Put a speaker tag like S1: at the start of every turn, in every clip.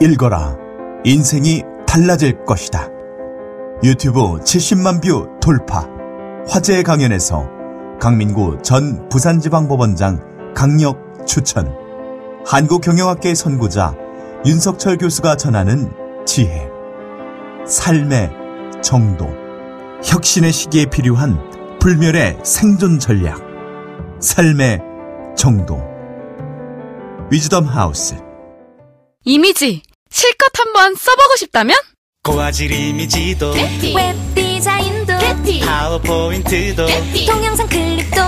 S1: 읽어라. 인생이 달라질 것이다. 유튜브 70만 뷰 돌파. 화제 강연에서 강민구 전 부산지방법원장 강력 추천. 한국경영학계 선구자 윤석철 교수가 전하는 지혜. 삶의 정도. 혁신의 시기에 필요한 불멸의 생존 전략. 삶의 정도. 위즈덤 하우스.
S2: 이미지 실컷 한번 써보고 싶다면?
S3: 고화질 이미지도
S4: 웹 디자인도
S3: 파워포인트도
S4: 동영상 클립도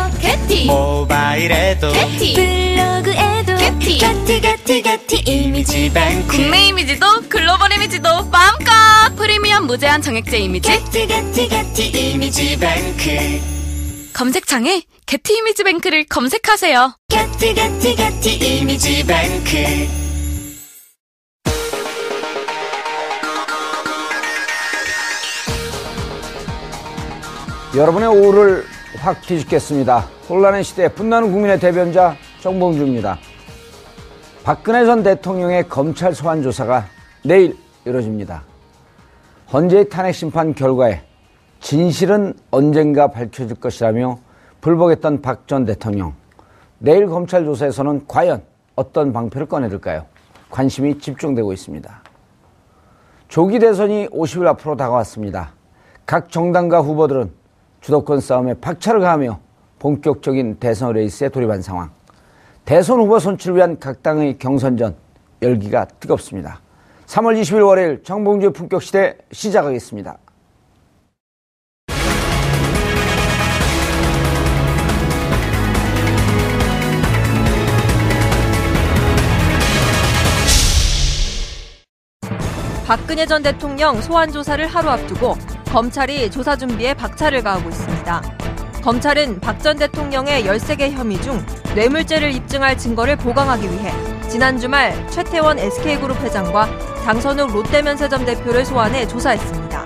S3: 모바일에도
S4: 블로그에도 게티 게티 게티 이미지 뱅크.
S2: 국내 이미지도 글로벌 이미지도 마음껏 프리미엄 무제한 정액제 이미지.
S4: 게티 게티 게티 이미지 뱅크.
S2: 검색창에 게티 이미지 뱅크를 검색하세요.
S4: 게티 게티 게티 이미지 뱅크
S5: 여러분의 오후를 확 뒤집겠습니다. 혼란의 시대 빛나는 국민의 대변자 정봉주입니다. 박근혜 전 대통령의 검찰 소환 조사가 내일 이뤄집니다. 헌재의 탄핵 심판 결과에 진실은 언젠가 밝혀질 것이라며 불복했던 박 전 대통령. 내일 검찰 조사에서는 과연 어떤 방패를 꺼내들까요? 관심이 집중되고 있습니다. 조기 대선이 50일 앞으로 다가왔습니다. 각 정당과 후보들은 주도권 싸움에 박차를 가하며 본격적인 대선 레이스에 돌입한 상황. 대선 후보 선출을 위한 각 당의 경선전 열기가 뜨겁습니다. 3월 20일 월요일 정봉주의 품격 시대 시작하겠습니다.
S6: 박근혜 전 대통령 소환 조사를 하루 앞두고 검찰이 조사 준비에 박차를 가하고 있습니다. 검찰은 박 전 대통령의 13개 혐의 중 뇌물죄를 입증할 증거를 보강하기 위해 지난 주말 최태원 SK그룹 회장과 장선욱 롯데면세점 대표를 소환해 조사했습니다.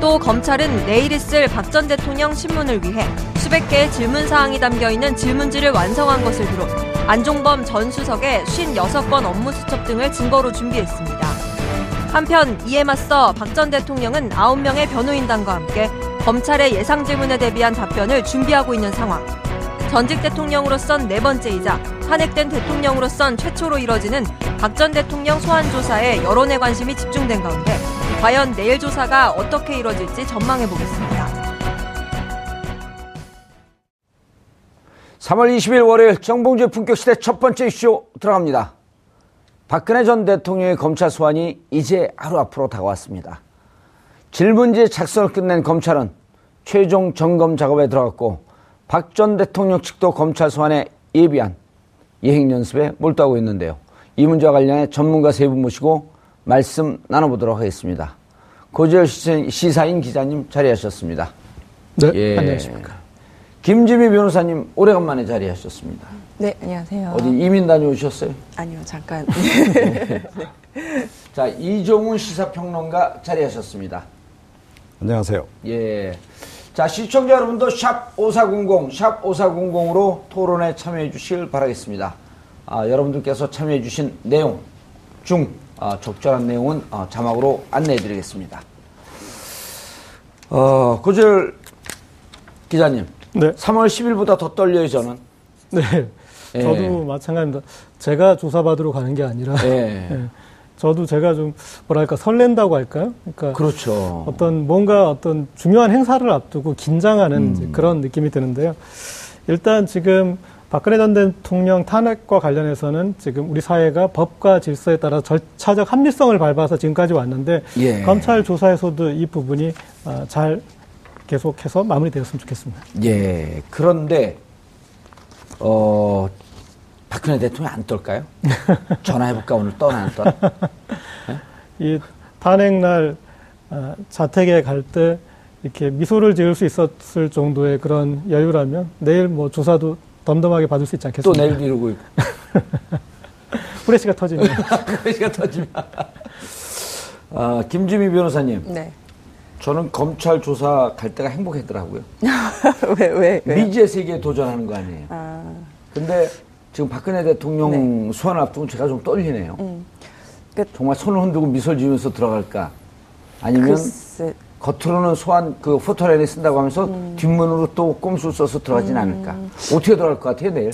S6: 또 검찰은 내일 있을 박 전 대통령 신문을 위해 수백 개의 질문 사항이 담겨 있는 질문지를 완성한 것을 비롯 안종범 전 수석의 56건 업무 수첩 등을 증거로 준비했습니다. 한편 이에 맞서 박 전 대통령은 9명의 변호인단과 함께 검찰의 예상 질문에 대비한 답변을 준비하고 있는 상황. 전직 대통령으로선 네 번째이자 탄핵된 대통령으로선 최초로 이뤄지는 박 전 대통령 소환 조사에 여론의 관심이 집중된 가운데 과연 내일 조사가 어떻게 이뤄질지 전망해 보겠습니다.
S5: 3월 20일 월요일 정봉주의 품격 시대 첫 번째 이슈 들어갑니다. 박근혜 전 대통령의 검찰 소환이 이제 하루 앞으로 다가왔습니다. 질문지 작성을 끝낸 검찰은 최종 점검 작업에 들어갔고 박 전 대통령 측도 검찰 소환에 예비한 예행 연습에 몰두하고 있는데요. 이 문제와 관련해 전문가 세 분 모시고 말씀 나눠보도록 하겠습니다. 고재열 시사인 기자님 자리하셨습니다.
S7: 네,
S5: 예.
S7: 안녕하십니까.
S5: 김지미 변호사님 오래간만에 자리하셨습니다.
S8: 네, 안녕하세요.
S5: 어디 이민 다녀오셨어요?
S8: 아니요, 잠깐.
S5: 자, 이종훈 시사평론가 자리하셨습니다.
S7: 안녕하세요.
S5: 예. 자, 시청자 여러분도 샵 5400, 샵 5400으로 토론에 참여해 주실 바라겠습니다. 아, 여러분들께서 참여해 주신 내용 중 아, 적절한 내용은 어, 자막으로 안내해 드리겠습니다. 어, 고절 기자님.
S7: 네.
S5: 3월 10일보다 더 떨려요, 저는.
S7: 네.
S5: 예.
S7: 저도 마찬가지입니다. 제가 조사받으러 가는 게 아니라.
S5: 예.
S7: 예. 저도 제가 좀, 뭐랄까, 설렌다고 할까요? 그러니까.
S5: 그렇죠.
S7: 어떤 뭔가 어떤 중요한 행사를 앞두고 긴장하는
S5: 음.
S7: 그런 느낌이 드는데요. 일단 지금 박근혜 전 대통령 탄핵과 관련해서는 지금 우리 사회가 법과 질서에 따라 절차적 합리성을 밟아서 지금까지 왔는데
S5: 예.
S7: 검찰 조사에서도 이 부분이 아, 잘 계속해서 마무리되었으면 좋겠습니다.
S5: 예. 그런데, 어, 박근혜 대통령 안 떨까요? 전화해볼까, 오늘 떠나, 안 떠나?
S7: 이 탄핵날 아, 자택에 갈 때 이렇게 미소를 지을 수 있었을 정도의 그런 여유라면 내일 뭐 조사도 덤덤하게 받을 수 있지
S5: 또
S7: 않겠습니까?
S5: 내일 이러고 있고.
S7: 후레쉬가 터지면
S5: 시가 터지면. 아, 김지미 변호사님.
S8: 네.
S5: 저는 검찰 조사 갈 때가 행복했더라고요.
S8: 왜, 왜, 왜?
S5: 미지의 세계에 도전하는 거 아니에요.
S8: 아,
S5: 근데 지금 박근혜 대통령
S8: 네.
S5: 소환 앞두고 제가 좀 떨리네요.
S8: 음.
S5: 정말 손을 흔들고 미소를 지으면서 들어갈까? 아니면
S8: 글쎄,
S5: 겉으로는 소환 그 포토라인에 쓴다고 하면서 뒷문으로 또 꼼수 써서 들어가진 않을까? 어떻게 들어갈 것 같아요 내일?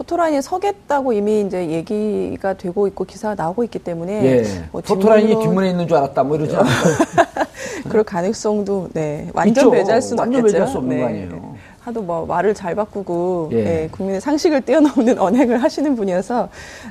S8: 포토라인에 서겠다고 이미 이제 얘기가 되고 있고 기사가 나오고 있기 때문에
S5: 예.
S8: 뭐
S5: 포토라인이
S8: 뒷문으로-
S5: 뒷문에 있는 줄 알았다 뭐 이러지 않을까?
S8: 그럴 가능성도 네 완전
S5: 있죠.
S8: 배제할 수는
S5: 완전
S8: 없겠죠.
S5: 배제할 수 없는
S8: 네.
S5: 거 아니에요.
S8: 하도 뭐 말을 잘 바꾸고
S5: 예.
S8: 예, 국민의 상식을 뛰어넘는 언행을 하시는 분이어서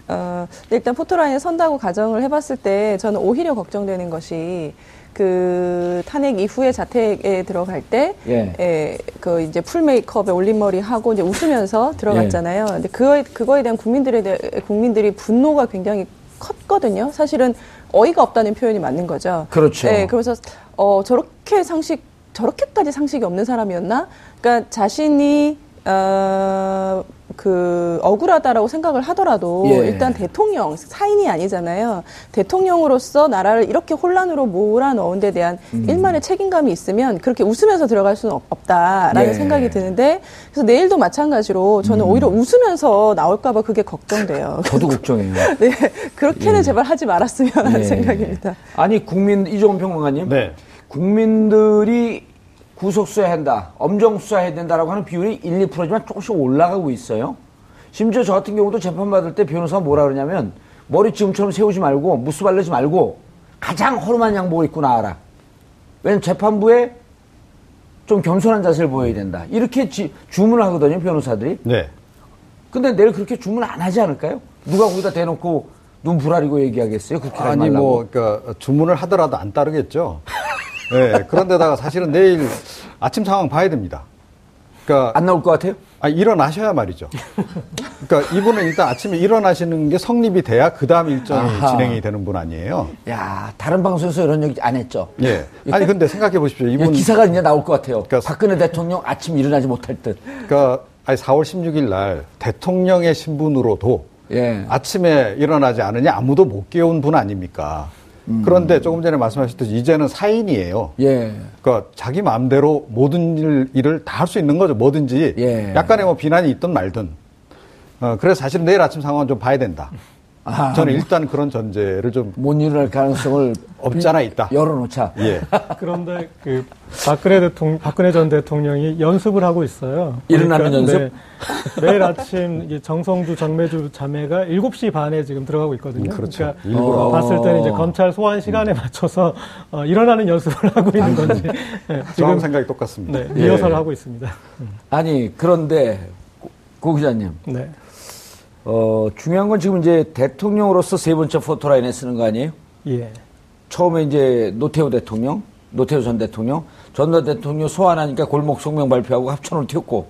S8: 어, 일단 포토라인에 선다고 가정을 해봤을 때 저는 오히려 걱정되는 것이 그 탄핵 이후에 자택에 들어갈 때,
S5: 예.
S8: 예, 그 이제 풀 메이크업에 올림머리 하고 이제 웃으면서 들어갔잖아요. 근데 그거에, 그거에 대한 국민들에 대해, 국민들이 분노가 굉장히 컸거든요. 사실은 어이가 없다는 표현이 맞는 거죠.
S5: 그렇죠.
S8: 네, 그래서 어, 저렇게 상식, 저렇게까지 상식이 없는 사람이었나? 그러니까 자신이 어, 그 억울하다라고 생각을 하더라도
S5: 예.
S8: 일단 대통령 사인이 아니잖아요. 대통령으로서 나라를 이렇게 혼란으로 몰아넣은 데 대한
S5: 음.
S8: 일만의 책임감이 있으면 그렇게 웃으면서 들어갈 수는 없- 없다라는
S5: 예.
S8: 생각이 드는데 그래서 내일도 마찬가지로 저는 오히려 웃으면서 나올까 봐 그게 걱정돼요.
S5: 저도 걱정해요.
S8: 네, 그렇게는 제발 하지 말았으면 하는
S5: 예.
S8: 생각입니다.
S5: 아니 국민 이종훈 평론가님,
S9: 네.
S5: 국민들이 구속 수사해야 한다, 엄정 수사해야 된다라고 하는 비율이 1, 2%지만 조금씩 올라가고 있어요. 심지어 저 같은 경우도 재판 받을 때 변호사가 뭐라 그러냐면 머리 지금처럼 세우지 말고 무스 바르지 말고 가장 허름한 양복을 입고 나와라. 왜냐면 재판부에 좀 겸손한 자세를 보여야 된다. 이렇게 지- 주문을 하거든요, 변호사들이.
S9: 네.
S5: 근데 내일 그렇게 주문 안 하지 않을까요? 누가 거기다 대놓고 눈 부라리고 얘기하겠어요? 그렇게
S9: 아니. 뭐 그러니까 주문을 하더라도 안 따르겠죠. 네. 그런데다가 사실은 내일 아침 상황 봐야 됩니다. 그러니까
S5: 안 나올 것 같아요?
S9: 아, 일어나셔야 말이죠. 그러니까 이분은 일단 아침에 일어나시는 게 성립이 돼야 그 다음 일정이
S5: 아하.
S9: 진행이 되는 분 아니에요.
S5: 야, 다른 방송에서 이런 얘기 안 했죠?
S9: 예. 아니 근데 생각해 보십시오.
S5: 이분 기사가 이제 나올 것 같아요.
S9: 그러니까
S5: 박근혜 대통령 아침 일어나지 못할 듯.
S9: 그러니까 아니 4월 16일 날 대통령의 신분으로도
S5: 예.
S9: 아침에 일어나지 않으냐 아무도 못 깨운 분 아닙니까?
S5: 음.
S9: 그런데 조금 전에 말씀하셨듯이 이제는 사인이에요.
S5: 예.
S9: 그러니까 자기 마음대로 모든 일, 일을 다 할 수 있는 거죠. 뭐든지
S5: 예.
S9: 약간의 뭐 비난이 있든 말든. 어, 그래서 사실은 내일 아침 상황은 좀 봐야 된다.
S5: 아,
S9: 저는 일단 그런 전제를 좀
S5: 못 일어날 가능성을
S9: 없잖아 있다.
S5: 열어놓자.
S9: 예.
S7: 그런데 그 박근혜 대통령, 박근혜 전 대통령이 연습을 하고 있어요.
S5: 일어나는 연습?
S7: 네, 매일 아침 이제 정성주, 정매주 자매가 7시 반에 지금 들어가고 있거든요.
S9: 음, 그렇죠.
S7: 러니까
S9: 일부러.
S7: 봤을 때는 이제 검찰 소환 시간에 맞춰서 어, 일어나는 연습을 하고 있는 건지 네, 지금
S9: 생각이 똑같습니다.
S7: 네, 리허설을 하고 있습니다.
S5: 아니, 그런데, 고, 고 기자님.
S7: 네.
S5: 어, 중요한 건 지금 이제 대통령으로서 세 번째 포토라인에 쓰는 거 아니에요?
S7: 예.
S5: 처음에 이제 노태우 대통령, 노태우 전 대통령, 전 대통령 소환하니까 골목 성명 발표하고 합천으로 튀었고,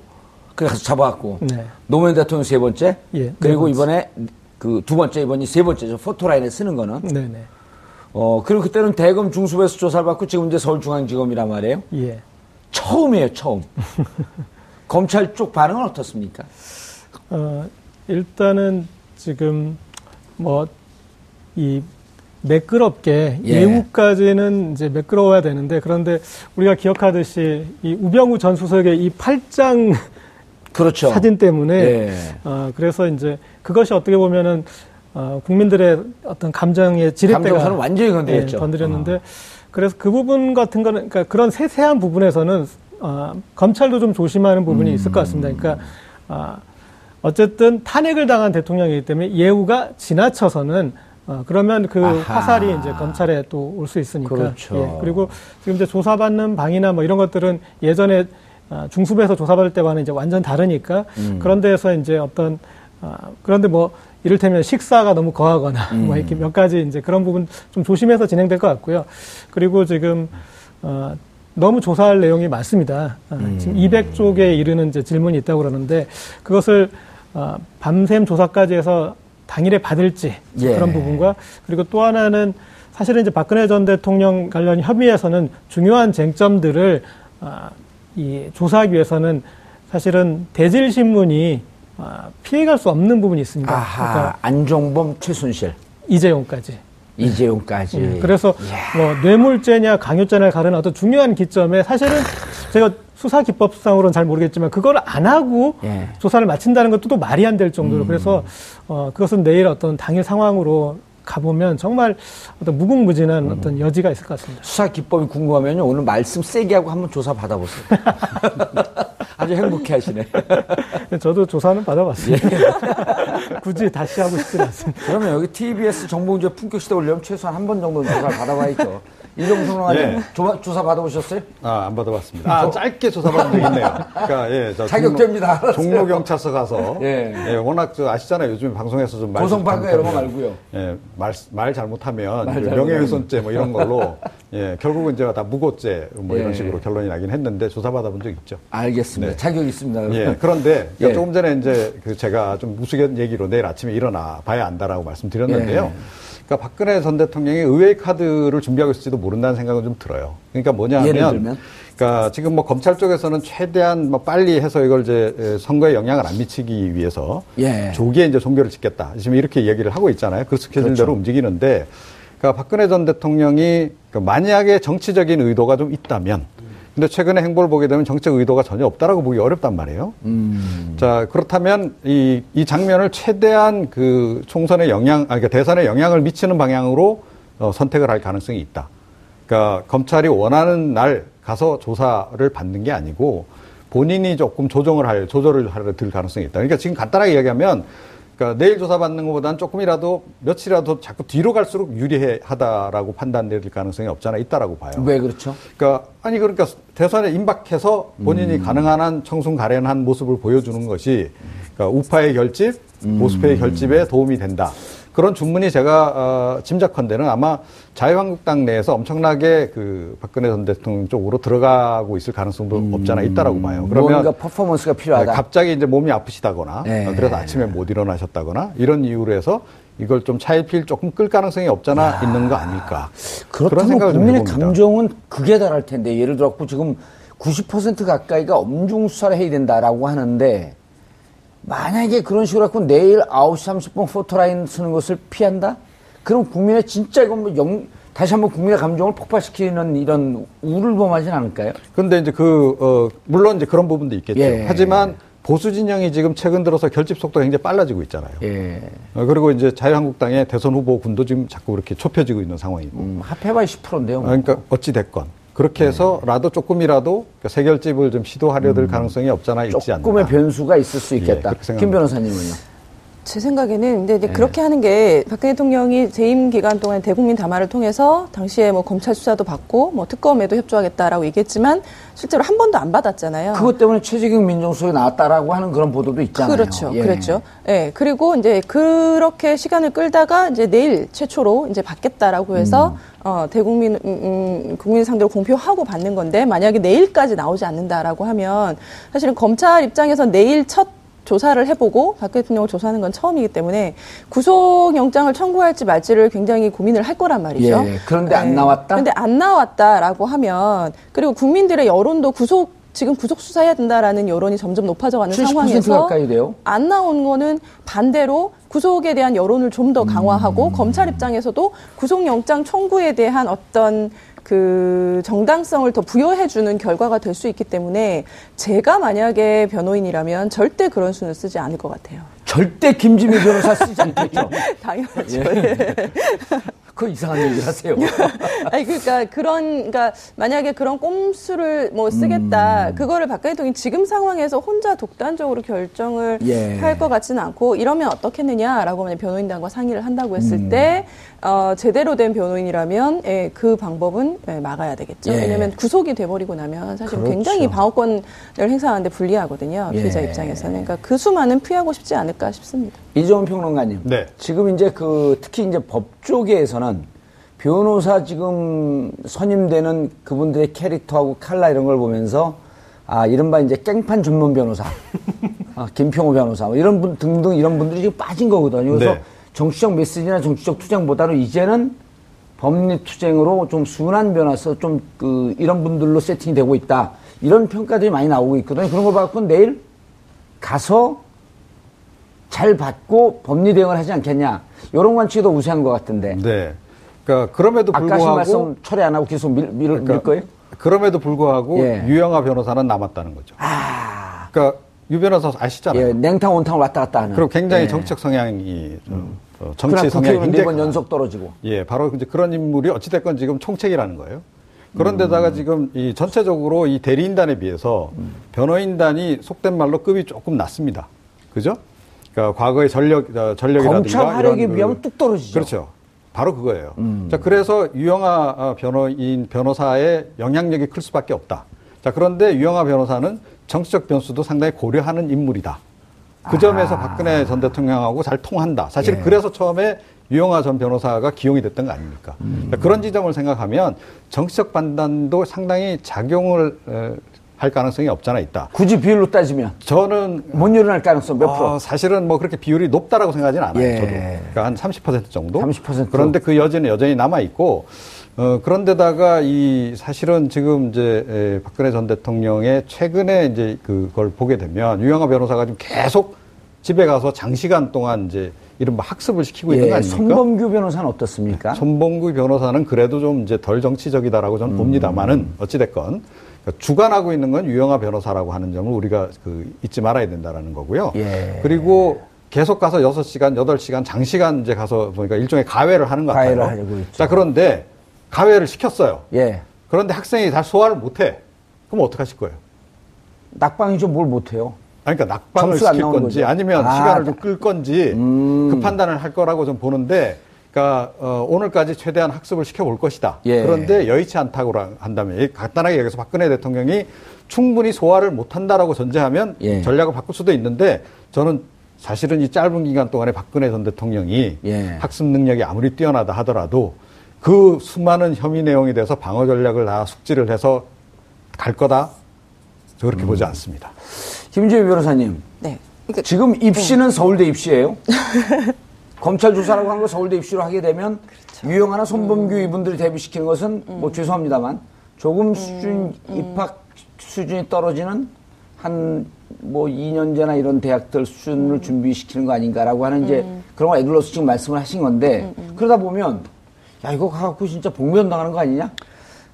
S5: 그래서 잡아왔고,
S7: 네.
S5: 노무현 대통령 세 번째,
S7: 예,
S5: 그리고
S7: 네 번째.
S5: 이번에 그 두 번째, 이번이 세 번째죠. 포토라인에 쓰는 거는.
S7: 네네.
S5: 어, 그리고 그때는 대검 중수부에서 조사를 받고 지금 이제 서울중앙지검이란 말이에요.
S7: 예.
S5: 처음이에요, 처음. 검찰 쪽 반응은 어떻습니까?
S7: 어, 일단은 지금 뭐이 매끄럽게
S5: 예.
S7: 예. 후까지는 이제 매끄러워야 되는데 그런데 우리가 기억하듯이 이 우병우 전 수석의 이 팔짱
S5: 그렇죠.
S7: 사진 때문에
S5: 예.
S7: 어, 그래서 이제 그것이 어떻게 보면은 어, 국민들의 어떤 감정의 지렛대가
S5: 완전히 건드렸죠.
S7: 예, 건드렸는데 그래서 그 부분 같은 거는 그러니까 그런 세세한 부분에서는 어, 검찰도 좀 조심하는 부분이 있을 것 같습니다. 그러니까 아, 어쨌든 탄핵을 당한 대통령이기 때문에 예우가 지나쳐서는 어, 그러면 그
S5: 아하.
S7: 화살이 이제 검찰에 또 올 수 있으니까.
S5: 그렇죠.
S7: 예, 그리고 지금 이제 조사받는 방이나 뭐 이런 것들은 예전에 아, 중수부에서 조사받을 때와는 이제 완전 다르니까
S5: 음.
S7: 그런 데에서 이제 어떤 아, 그런데 뭐 이를테면 식사가 너무 거하거나
S5: 음.
S7: 뭐 이렇게 몇 가지 이제 그런 부분 좀 조심해서 진행될 것 같고요. 그리고 지금 어, 너무 조사할 내용이 많습니다. 어,
S5: 음.
S7: 지금 200쪽에 이르는 이제 질문이 있다고 그러는데 그것을 어, 밤샘 조사까지 해서 당일에 받을지
S5: 예.
S7: 그런 부분과 그리고 또 하나는 사실은 이제 박근혜 전 대통령 관련 협의에서는 중요한 쟁점들을 아, 이 조사하기 위해서는 사실은 대질 신문이 아, 피해갈 수 없는 부분이 있습니다.
S5: 아하,
S7: 그러니까
S5: 안종범, 최순실,
S7: 이재용까지.
S5: 이재용까지.
S7: 예, 그래서 뭐 뇌물죄냐 강요죄냐 가르는 어떤 중요한 기점에 사실은 제가 수사 기법상으로는 잘 모르겠지만 그걸 안 하고
S5: 예. 음.
S7: 조사를 마친다는 것도 또 말이 안 될 정도로 그래서 어 그것은 내일 어떤 당일 상황으로 가보면 정말 어떤 무궁무진한
S5: 음.
S7: 어떤 여지가 있을 것 같습니다.
S5: 수사 기법이 궁금하면요. 오늘 말씀 세게 하고 한번 조사 받아보세요. 아주 행복해 하시네.
S7: 저도 조사는
S5: 예.
S7: 받아봤습니다. 굳이 다시 하고 싶지는 않습니다.
S5: 그러면 여기 TBS 정봉주의 품격시대 올려면 최소한 한 번 정도는 조사를 받아봐야죠. 이정수 평론가님
S9: 예.
S5: 조- 조사 받아보셨어요?
S9: 아, 안 받아봤습니다. 아, 짧게 조사받은 적 있네요. 그러니까, 예. 종로, 종로경찰서 가서.
S5: 예.
S9: 예. 워낙 저 아시잖아요. 요즘 방송에서 좀 말.
S5: 고성방가 이런 거 말고요.
S9: 예. 말, 말 잘못하면
S5: 말
S9: 그. 명예훼손죄 뭐 이런 걸로. 예. 결국은 이제 다 무고죄 뭐 이런
S5: 예.
S9: 식으로 결론이 나긴 했는데 조사받아본 적 있죠.
S5: 알겠습니다.
S9: 네.
S5: 자격 있습니다.
S9: 예. 그런데
S5: 예.
S9: 조금 전에 이제 그 제가 좀 무수견 얘기로 내일 아침에 일어나 봐야 안다라고 말씀드렸는데요.
S5: 예.
S9: 그러니까 박근혜 전 대통령이 의외의 카드를 준비하고 있을지도 모른다는 생각은 좀 들어요. 그러니까 뭐냐 하면
S5: 예를 들면?
S9: 그러니까 지금 뭐 검찰 쪽에서는 최대한 뭐 빨리 해서 이걸 이제 에, 선거에 영향을 안 미치기 위해서
S5: 예.
S9: 조기에 이제 종결을 짓겠다. 지금 이렇게 얘기를 하고 있잖아요. 그 스케줄대로
S5: 그렇죠.
S9: 움직이는데 그러니까 박근혜 전 대통령이 그 만약에 정치적인 의도가 좀 있다면 근데 최근에 행보를 보게 되면 정책 의도가 전혀 없다라고 보기 어렵단 말이에요.
S5: 음.
S9: 자, 그렇다면 이, 이 장면을 최대한 그 총선에 영향, 아, 그러니까 대선에 영향을 미치는 방향으로 어, 선택을 할 가능성이 있다. 그러니까 검찰이 원하는 날 가서 조사를 받는 게 아니고 본인이 조금 조정을 할, 조절을 할, 들 가능성이 있다. 그러니까 지금 간단하게 이야기하면 그러니까 내일 조사받는 것보다는 조금이라도 며칠이라도 자꾸 뒤로 갈수록 유리하다라고 판단될 가능성이 없잖아 있다라고 봐요.
S5: 왜 그렇죠?
S9: 그러니까 아니 그러니까 대선에 임박해서 본인이 가능한 한 청순 가련한 모습을 보여주는 것이 그러니까 우파의 결집, 보수파의 결집에 도움이 된다. 그런 주문이 제가 어, 짐작컨대는 아마 자유한국당 내에서 엄청나게 그 박근혜 전 대통령 쪽으로 들어가고 있을 가능성도 없잖아 있다라고 봐요.
S5: 뭔가
S9: 그러면
S5: 퍼포먼스가 필요하다.
S9: 네, 갑자기 이제 몸이 아프시다거나
S5: 네.
S9: 어, 그래서 아침에 못 일어나셨다거나 이런 이유로 해서 이걸 좀 차일피일 조금 끌 가능성이 없잖아 있는 거 아닐까
S5: 그렇다면 국민의. 감정은 극에 달할 텐데 예를 들어 갖고 지금 90% 가까이가 엄중 수사를 해야 된다라고 하는데 만약에 그런 식으로 갖고 내일 9시 30분 포토라인 쓰는 것을 피한다? 그럼 국민의 진짜 이건 뭐 영, 다시 한번 국민의 감정을 폭발시키는 이런 우를 범하진 않을까요?
S9: 근데 이제 그, 어, 물론 이제 그런 부분도 있겠죠.
S5: 예.
S9: 하지만 보수 진영이 지금 최근 들어서 결집 속도가 굉장히 빨라지고 있잖아요.
S5: 예.
S9: 어, 그리고 이제 자유한국당의 대선 후보 군도 지금 자꾸 그렇게 좁혀지고 있는 상황이고.
S5: 음, 합해봐야 10%인데요.
S9: 어, 그러니까 어찌됐건. 그렇게 해서라도 조금이라도 그 세결집을 좀 시도하려들 가능성이 없잖아 있지 않나.
S5: 음. 조금의 변수가 있을 수
S9: 예,
S5: 있겠다.
S9: 생각합니다.
S5: 김 변호사님은요?
S8: 제 생각에는 근데
S5: 네.
S8: 이제 그렇게 하는 게 박근혜 대통령이 재임 기간 동안 대국민 담화를 통해서 당시에 뭐 검찰 수사도 받고 뭐 특검에도 협조하겠다라고 얘기했지만 실제로 한 번도 안 받았잖아요.
S5: 그것 때문에 최재경 민정수석이 나왔다라고 하는 그런 보도도 있잖아요.
S8: 그렇죠.
S5: 예.
S8: 그렇죠. 예. 그리고 이제 그렇게 시간을 끌다가 이제 내일 최초로 이제 받겠다라고 해서
S5: 음.
S8: 어, 대국민, 음, 음, 국민 상대로 공표하고 받는 건데 만약에 내일까지 나오지 않는다라고 하면 사실은 검찰 입장에서 내일 첫 조사를 해보고 박 대통령을 조사하는 건 처음이기 때문에 구속영장을 청구할지 말지를 굉장히 고민을 할 거란 말이죠.
S5: 예, 그런데 안
S8: 예.
S5: 나왔다?
S8: 그런데 안 나왔다라고 하면 그리고 국민들의 여론도 구속 지금 구속 수사해야 된다라는 여론이 점점 높아져가는
S5: 70%
S8: 상황에서. 안 나온 거는 반대로 구속에 대한 여론을 좀더
S5: 음.
S8: 강화하고 검찰 입장에서도 구속영장 청구에 대한 어떤 그 정당성을 더 부여해주는 결과가 될 수 있기 때문에 제가 만약에 변호인이라면 절대 그런 수는 쓰지 않을 것 같아요.
S5: 절대 김지미 변호사 쓰지 않겠죠.
S8: 당연하죠.
S5: 예. 그 이상한 얘기를 하세요.
S8: 아니 그러니까 그런 그러니까 만약에 그런 꼼수를 뭐 쓰겠다
S5: 음.
S8: 그거를 박근혜 대통령이 지금 상황에서 혼자 독단적으로 결정을
S5: 예.
S8: 할것 같지는 않고 이러면 어떻겠느냐라고 만약 변호인단과 상의를 한다고 했을
S5: 음.
S8: 때 어, 제대로 된 변호인이라면 예, 그 방법은 예, 막아야 되겠죠.
S5: 예.
S8: 왜냐하면 구속이 돼버리고 나면 사실
S5: 그렇죠.
S8: 굉장히 방어권을 행사하는데 불리하거든요.
S5: 예.
S8: 피의자 입장에서는 그러니까 그 수만은 피하고 싶지 않을까 싶습니다.
S5: 이정훈 평론가님.
S9: 네.
S5: 지금 이제 그 특히 이제 법 조계에서는 변호사 지금 선임되는 그분들의 캐릭터하고 칼라 이런 걸 보면서 아 이른바 이제 깽판 전문 변호사, 아, 김평호 변호사 뭐 이런 분 등등 이런 분들이 지금 빠진 거거든요. 그래서
S9: 네.
S5: 정치적 메시지나 정치적 투쟁보다는 이제는 법리 투쟁으로 좀 순한 변호사 좀그 이런 분들로 세팅이 되고 있다 이런 평가들이 많이 나오고 있거든요. 그런 걸 봐갖고 내일 가서 잘 받고 법리 대응을 하지 않겠냐. 이런 관측이 더 우세한 것 같은데.
S9: 네. 그러니까 그럼에도
S5: 아까
S9: 불구하고
S5: 말씀 철회 안 하고 계속 밀, 밀, 밀
S9: 그러니까
S5: 거예요?
S9: 그럼에도 불구하고
S5: 예.
S9: 유영아 변호사는 남았다는 거죠. 그러니까 유 변호사 아시잖아요.
S5: 예, 냉탕 온탕을 왔다 갔다 하는.
S9: 그리고 굉장히
S5: 예.
S9: 정치적 성향이 좀 어, 정치 성향
S5: 네번
S9: 굉장히
S5: 연속 떨어지고.
S9: 예, 바로 이제 그런 인물이 어찌 됐건 지금 총책이라는 거예요. 그런데다가
S5: 음.
S9: 지금 이 전체적으로 이 대리인단에 비해서 변호인단이 속된 말로 급이 조금 낮습니다. 그죠? 그러니까 과거의 전력, 어, 전력이라든가.
S5: 검찰 화력에
S9: 이런 그-
S5: 비하면 뚝 떨어지죠.
S9: 그렇죠. 바로 그거예요.
S5: 음.
S9: 자, 그래서 유영아 어, 변호인, 변호사의 영향력이 클 수밖에 없다. 자, 그런데 유영아 변호사는 정치적 변수도 상당히 고려하는 인물이다. 그 점에서 박근혜 전 대통령하고 잘 통한다. 사실
S5: 아. 예.
S9: 그래서 처음에 유영아 전 변호사가 기용이 됐던 거 아닙니까?
S5: 음.
S9: 자, 그런 지점을 생각하면 정치적 판단도 상당히 작용을 에, 할 가능성이 없잖아 있다.
S5: 굳이 비율로 따지면
S9: 저는
S5: 못 일어날 가능성 몇 프로?
S9: 어, 사실은 뭐 그렇게 비율이 높다라고 생각하지는 않아요.
S5: 예.
S9: 저도. 그러니까 한 30% 정도.
S5: 30%.
S9: 그런데 그 여지는 여전히 남아 있고 어, 그런데다가 이 사실은 지금 이제 에, 박근혜 전 대통령의 최근에 이제 그걸 보게 되면 유영아 변호사가 지금 계속 집에 가서 장시간 동안 이제 이른바 학습을 시키고 있는 거
S5: 예,
S9: 아닙니까?
S5: 손범규 변호사는 어떻습니까?
S9: 손봉구 변호사는 그래도 좀 이제 덜 정치적이다라고 저는
S5: 음.
S9: 봅니다만은 어찌됐건 그러니까 주관하고 있는 건 유영아 변호사라고 하는 점을 우리가 그 잊지 말아야 된다라는 거고요.
S5: 예.
S9: 그리고 계속 가서 6시간, 8시간, 장시간 이제 가서 보니까 일종의 가회를 하는 것 같아요.
S5: 가회를 하려고 있죠.
S9: 자, 그런데 가회를 시켰어요.
S5: 예.
S9: 그런데 학생이 잘 소화를 못 해. 그럼 어떡하실 거예요?
S5: 낙방이죠 뭘 못 해요.
S9: 아니, 그러니까 낙방을 시킬 건지
S5: 거죠.
S9: 아니면
S5: 아,
S9: 시간을 좀
S5: 나-
S9: 끌 건지
S5: 음.
S9: 그 판단을 할 거라고 좀 보는데 그러니까 어, 오늘까지 최대한 학습을 시켜볼 것이다.
S5: 예.
S9: 그런데 여의치 않다고 한다면 이 간단하게 여기서 박근혜 대통령이 충분히 소화를 못한다라고 전제하면
S5: 예.
S9: 전략을 바꿀 수도 있는데 저는 사실은 이 짧은 기간 동안에 박근혜 전 대통령이
S5: 예.
S9: 학습 능력이 아무리 뛰어나다 하더라도 그 수많은 혐의 내용에 대해서 방어 전략을 다 숙지를 해서 갈 거다. 저 그렇게
S5: 음.
S9: 보지 않습니다.
S5: 김재희 변호사님.
S8: 네. 그러니까
S5: 지금 입시는 서울대 입시예요. 검찰 조사라고 한 거 서울대 입시로 하게 되면
S8: 그렇죠.
S5: 유영하나 손범규
S8: 음.
S5: 이분들이 데뷔시키는 것은 뭐 죄송합니다만 조금 수준
S8: 음.
S5: 입학 수준이 떨어지는 한 뭐 2년제나 이런 대학들
S8: 음.
S5: 수준을 준비시키는 거 아닌가라고 하는 이제 그런 거 애들로서 지금 말씀을 하신 건데
S8: 음,
S5: 그러다 보면 야 이거 갖고 진짜 복면 당하는 거 아니냐?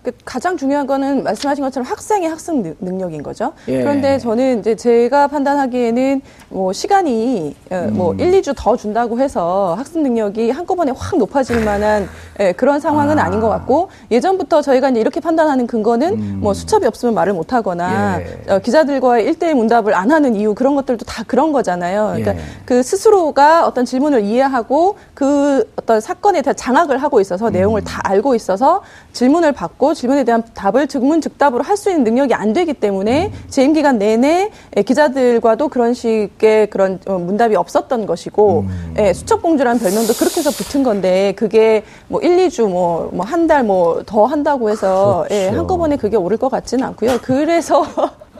S8: 그 가장 중요한 거는 말씀하신 것처럼 학생의 학습 능- 능력인 거죠.
S5: 예.
S8: 그런데 저는 이제 제가 판단하기에는 뭐 시간이 어,
S5: 음.
S8: 뭐 1, 2주 더 준다고 해서 학습 능력이 한꺼번에 확 높아질 만한 예, 그런 상황은 아. 닌것 같고 예전부터 저희가 이제 이렇게 판단하는 근거는 뭐 수첩이 없으면 말을 못 하거나
S5: 음. 예.
S8: 어, 기자들과의 1대1 문답을 안 하는 이유 그런 것들도 다 그런 거잖아요. 그러니까
S5: 예.
S8: 그 스스로가 어떤 질문을 이해하고 그 어떤 사건에 대한 장악을 하고 있어서
S5: 음.
S8: 내용을 다 알고 있어서 질문을 받고 질문에 대한 답을 즉문즉답으로 할 수 있는 능력이 안 되기 때문에
S5: 음.
S8: 재임 기간 내내 예, 기자들과도 그런 식의 그런 어, 문답이 없었던 것이고
S5: 음.
S8: 예, 수첩 공주라는 별명도 그렇게 해서 붙은 건데 그게 뭐 1, 2주 뭐뭐한달 뭐 더 한다고 해서 예,
S5: 그렇죠.
S8: 한꺼번에 그게 오를 것 같지는 않고요. 그래서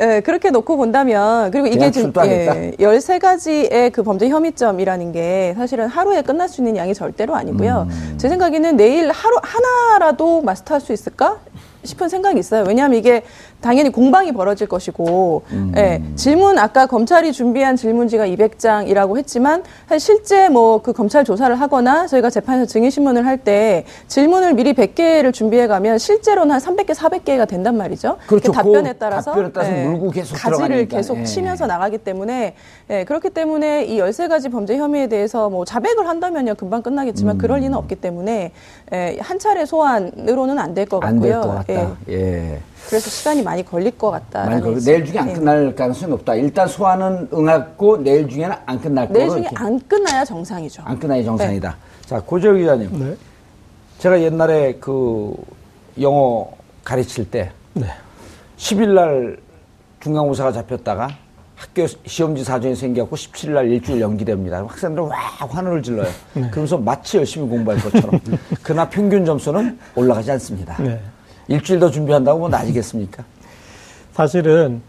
S8: 예, 그렇게 놓고 본다면 그리고 이게 지금? 예, 13가지의 그 범죄 혐의점이라는 게 사실은 하루에 끝날 수 있는 양이 절대로 아니고요.
S5: 음.
S8: 제 생각에는 내일 하루 하나라도 마스터할 수 있을까? 싶은 생각이 있어요. 왜냐하면 이게 당연히 공방이 벌어질 것이고,
S5: 음.
S8: 예, 질문 아까 검찰이 준비한 질문지가 200장이라고 했지만 실제 뭐 그 검찰 조사를 하거나 저희가 재판에서 증인 신문을 할 때 질문을 미리 100개를 준비해 가면 실제로는 한 300개, 400개가 된단 말이죠.
S5: 그렇죠.
S8: 그 답변에
S5: 그
S8: 따라서,
S5: 답변에 따라서 물고 계속
S8: 가지를
S5: 들어가니까.
S8: 계속
S5: 예.
S8: 치면서 나가기 때문에 예, 그렇기 때문에 이 13가지 범죄 혐의에 대해서 뭐 자백을 한다면요 금방 끝나겠지만 그럴 리는 없기 때문에 예, 한 차례 소환으로는 안
S5: 될것안될
S8: 같고요.
S5: 것 같다.
S8: 예,
S5: 예.
S8: 그래서 시간이 많이 걸릴 것 같다.
S5: 만약 그 내일 중에
S8: 네.
S5: 안 끝날 가능성이 높다. 일단 소환은 응했고 내일 중에는 안 끝날 거로
S8: 내일 중에
S5: 이렇게.
S8: 안 끝나야 정상이죠.
S5: 안 끝나야 정상이다. 자, 고재혁 기자님.
S7: 네.
S5: 제가 옛날에 그 영어 가르칠 때
S7: 네.
S5: 10일 날 중간고사가 잡혔다가 학교 시험지 사정이 생겨갖고 17일 날 일주일 연기됩니다. 학생들은 와 환호를 질러요.
S7: 네.
S5: 그러면서 마치 열심히 공부할 것처럼. 그러나 평균 점수는 올라가지 않습니다.
S7: 네.
S5: 일주일 더 준비한다고 뭐 나아지겠습니까?
S7: 사실은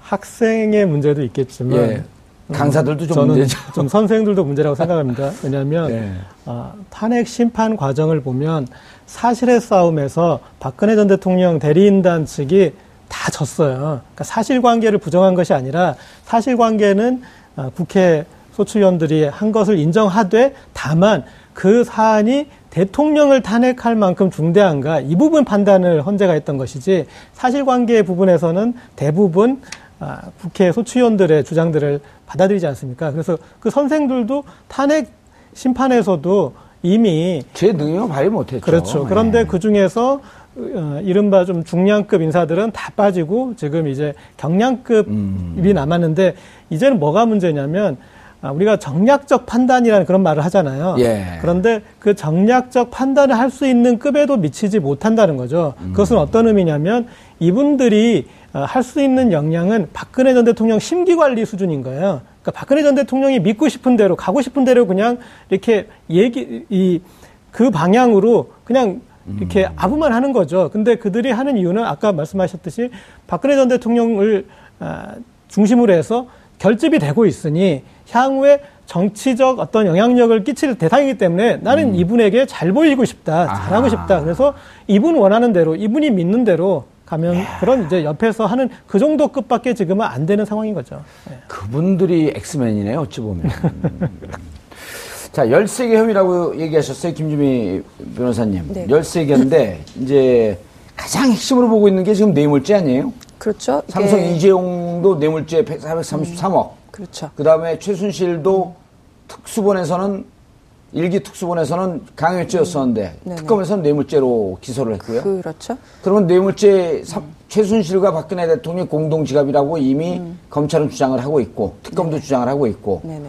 S7: 학생의 문제도 있겠지만
S5: 예. 강사들도 좀
S7: 저는
S5: 문제죠.
S7: 좀 선생들도 문제라고 생각합니다. 왜냐하면
S5: 예.
S7: 아, 탄핵 심판 과정을 보면 사실의 싸움에서 박근혜 전 대통령 대리인단 측이 다 졌어요. 그러니까 사실관계를 부정한 것이 아니라 사실관계는 아, 국회 소추위원들이 한 것을 인정하되 다만 그 사안이 대통령을 탄핵할 만큼 중대한가 이 부분 판단을 헌재가 했던 것이지 사실관계 부분에서는 대부분 아, 국회 소추위원들의 주장들을 받아들이지 않습니까? 그래서 그 선생들도 탄핵 심판에서도 이미
S5: 제 능력을 발휘 못했죠.
S7: 그렇죠. 그런데
S5: 네.
S7: 그 중에서 어, 이른바 좀 중량급 인사들은 다 빠지고 지금 이제 경량급이
S5: 음.
S7: 남았는데 이제는 뭐가 문제냐면 아, 우리가 정략적 판단이라는 그런 말을 하잖아요.
S5: 예.
S7: 그런데 그 정략적 판단을 할 수 있는 급에도 미치지 못한다는 거죠.
S5: 음.
S7: 그것은 어떤 의미냐면 이분들이 어, 할수 있는 역량은 박근혜 전 대통령 심기 관리 수준인 거예요. 그러니까 박근혜 전 대통령이 믿고 싶은 대로 가고 싶은 대로 그냥 이렇게 얘기 이 그 방향으로 그냥 이렇게 아부만 하는 거죠. 근데 그들이 하는 이유는 아까 말씀하셨듯이 박근혜 전 대통령을 아, 중심으로 해서 결집이 되고 있으니 향후에 정치적 어떤 영향력을 끼칠 대상이기 때문에 나는 이분에게 잘 보이고 싶다, 잘하고 싶다. 그래서 이분 원하는 대로, 이분이 믿는 대로 가면 그런 이제 옆에서 하는 그 정도 급밖에 지금은 안 되는 상황인 거죠. 네.
S5: 그분들이 엑스맨이네요, 어찌 보면. 자, 13개 혐의라고 얘기하셨어요, 김주미 변호사님.
S8: 네.
S5: 13개인데, 이제 가장 핵심으로 보고 있는 게 지금 뇌물죄 아니에요?
S8: 그렇죠. 이게-
S5: 삼성 이재용도 뇌물죄 433억.
S8: 그렇죠.
S5: 그 다음에 최순실도 특수본에서는 일기 특수본에서는 강요죄였었는데
S8: 네네.
S5: 특검에서는 뇌물죄로 기소를 했고요.
S8: 그렇죠.
S5: 그러면 뇌물죄 삼- 최순실과 박근혜 대통령 공동 지갑이라고 이미 검찰은 주장을 하고 있고 특검도 주장을 하고 있고
S8: 음. 네네.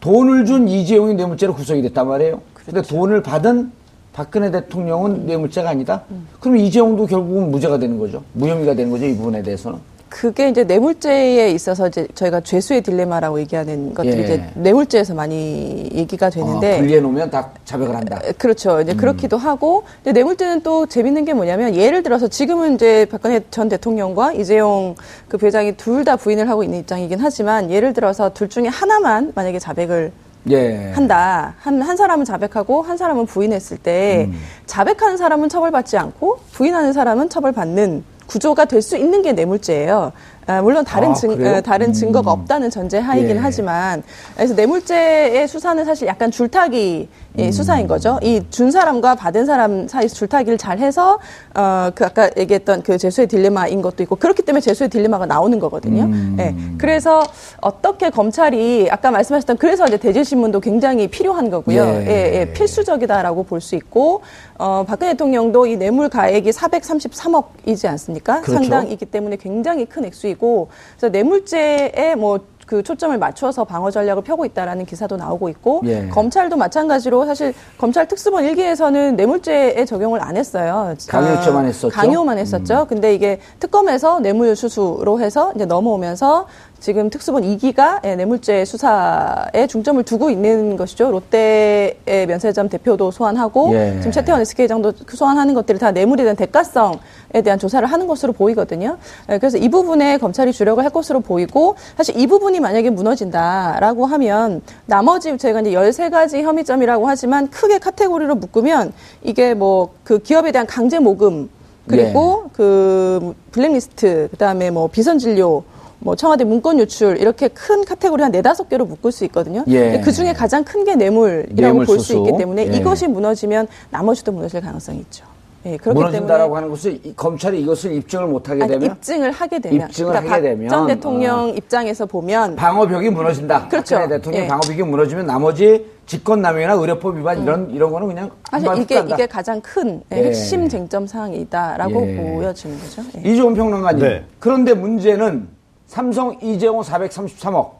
S5: 돈을 준 이재용이 뇌물죄로 구속이 됐단 말이에요. 근데
S8: 그렇죠.
S5: 돈을 받은 박근혜 대통령은 뇌물죄가 아니다.
S8: 음.
S5: 그럼 이재용도 결국은 무죄가 되는 거죠. 무혐의가 되는 거죠. 이 부분에 대해서는.
S8: 그게 이제 뇌물죄에 있어서 이제 저희가 죄수의 딜레마라고 얘기하는 것들이
S5: 예.
S8: 이제 뇌물죄에서 많이 얘기가 되는데
S5: 어, 분리해 놓으면 다 자백을 한다.
S8: 에, 그렇죠.
S5: 음.
S8: 이제 그렇기도 하고, 근데 뇌물죄는 또 재밌는 게 뭐냐면, 예를 들어서 지금은 이제 박근혜 전 대통령과 이재용 그 부회장이 둘 다 부인을 하고 있는 입장이긴 하지만, 예를 들어서 둘 중에 하나만 만약에 자백을
S5: 예.
S8: 한다. 한, 한 사람은 자백하고 한 사람은 부인했을 때,
S5: 음.
S8: 자백하는 사람은 처벌받지 않고, 부인하는 사람은 처벌받는 구조가 될 수 있는 게 뇌물죄예요. 아, 물론 다른
S5: 아,
S8: 증,
S5: 그래요?
S8: 어, 다른 증거가 없다는 전제 하이긴
S5: 예.
S8: 하지만 그래서 뇌물죄의 수사는 사실 약간 줄타기 의
S5: 음.
S8: 수사인 거죠. 이 준 사람과 받은 사람 사이 줄타기를 잘 해서 어그 아까 얘기했던 그 재수의 딜레마인 것도 있고 그렇기 때문에 재수의 딜레마가 나오는 거거든요.
S5: 음.
S8: 예. 그래서 어떻게 검찰이 아까 말씀하셨던 그래서 이제 대질 신문도 굉장히 필요한 거고요.
S5: 예.
S8: 예, 예, 필수적이다라고 볼 수 있고 어 박근혜 대통령도 이 뇌물 가액이 433억이지 않습니까?
S5: 그렇죠.
S8: 상당이기 때문에 굉장히 큰 액수이 고 그래서 뇌물죄에 뭐그 초점을 맞춰서 방어 전략을 펴고 있다라는 기사도 나오고 있고
S5: 예.
S8: 검찰도 마찬가지로 사실 검찰 특수본 일기에서는 뇌물죄에 적용을 안 했어요.
S5: 강요죄만
S8: 아,
S5: 했었죠? 음.
S8: 강요만 했었죠. 근데 이게 특검에서 뇌물 수수로 해서 이제 넘어오면서 지금 특수본 2기가 예, 뇌물죄 수사에 중점을 두고 있는 것이죠. 롯데의 면세점 대표도 소환하고
S5: 예.
S8: 지금 최태원 SK장도 소환하는 것들이 다 뇌물에 대한 대가성에 대한 조사를 하는 것으로 보이거든요. 예, 그래서 이 부분에 검찰이 주력을 할 것으로 보이고 사실 이 부분이 만약에 무너진다라고 하면 나머지 저희가 이제 13가지 혐의점이라고 하지만 크게 카테고리로 묶으면 이게 뭐 그 기업에 대한 강제 모금 그리고 그 블랙리스트 그다음에 뭐 비선 진료 뭐 청와대 문건 유출 이렇게 큰 카테고리 한 네다섯 개로 묶을 수 있거든요.
S5: 예.
S8: 그 중에 가장 큰 게 뇌물이라고
S5: 뇌물
S8: 볼 수. 있기 때문에
S5: 예.
S8: 이것이 무너지면 나머지도 무너질 가능성이 있죠. 예, 그렇기
S5: 무너진다라고
S8: 때문에
S5: 하는 것은 이- 검찰이 이것을 입증을 못하게 되면
S8: 입증을 하게 되면 그러니까
S5: 입증을 하게
S8: 박
S5: 되면,
S8: 전 대통령 입장에서 보면
S5: 방어벽이 무너진다.
S8: 그렇죠.
S5: 대통령
S8: 예.
S5: 방어벽이 무너지면 나머지 직권남용이나 의료법 위반 이런 이런 거는 그냥
S8: 사실 이게
S5: 훅간다.
S8: 이게 가장 큰 예,
S5: 예.
S8: 핵심 쟁점 사항이다라고
S5: 예.
S8: 보여지는 거죠. 예.
S5: 이종훈 평론가님.
S9: 네.
S5: 그런데 문제는 삼성 이재용 433억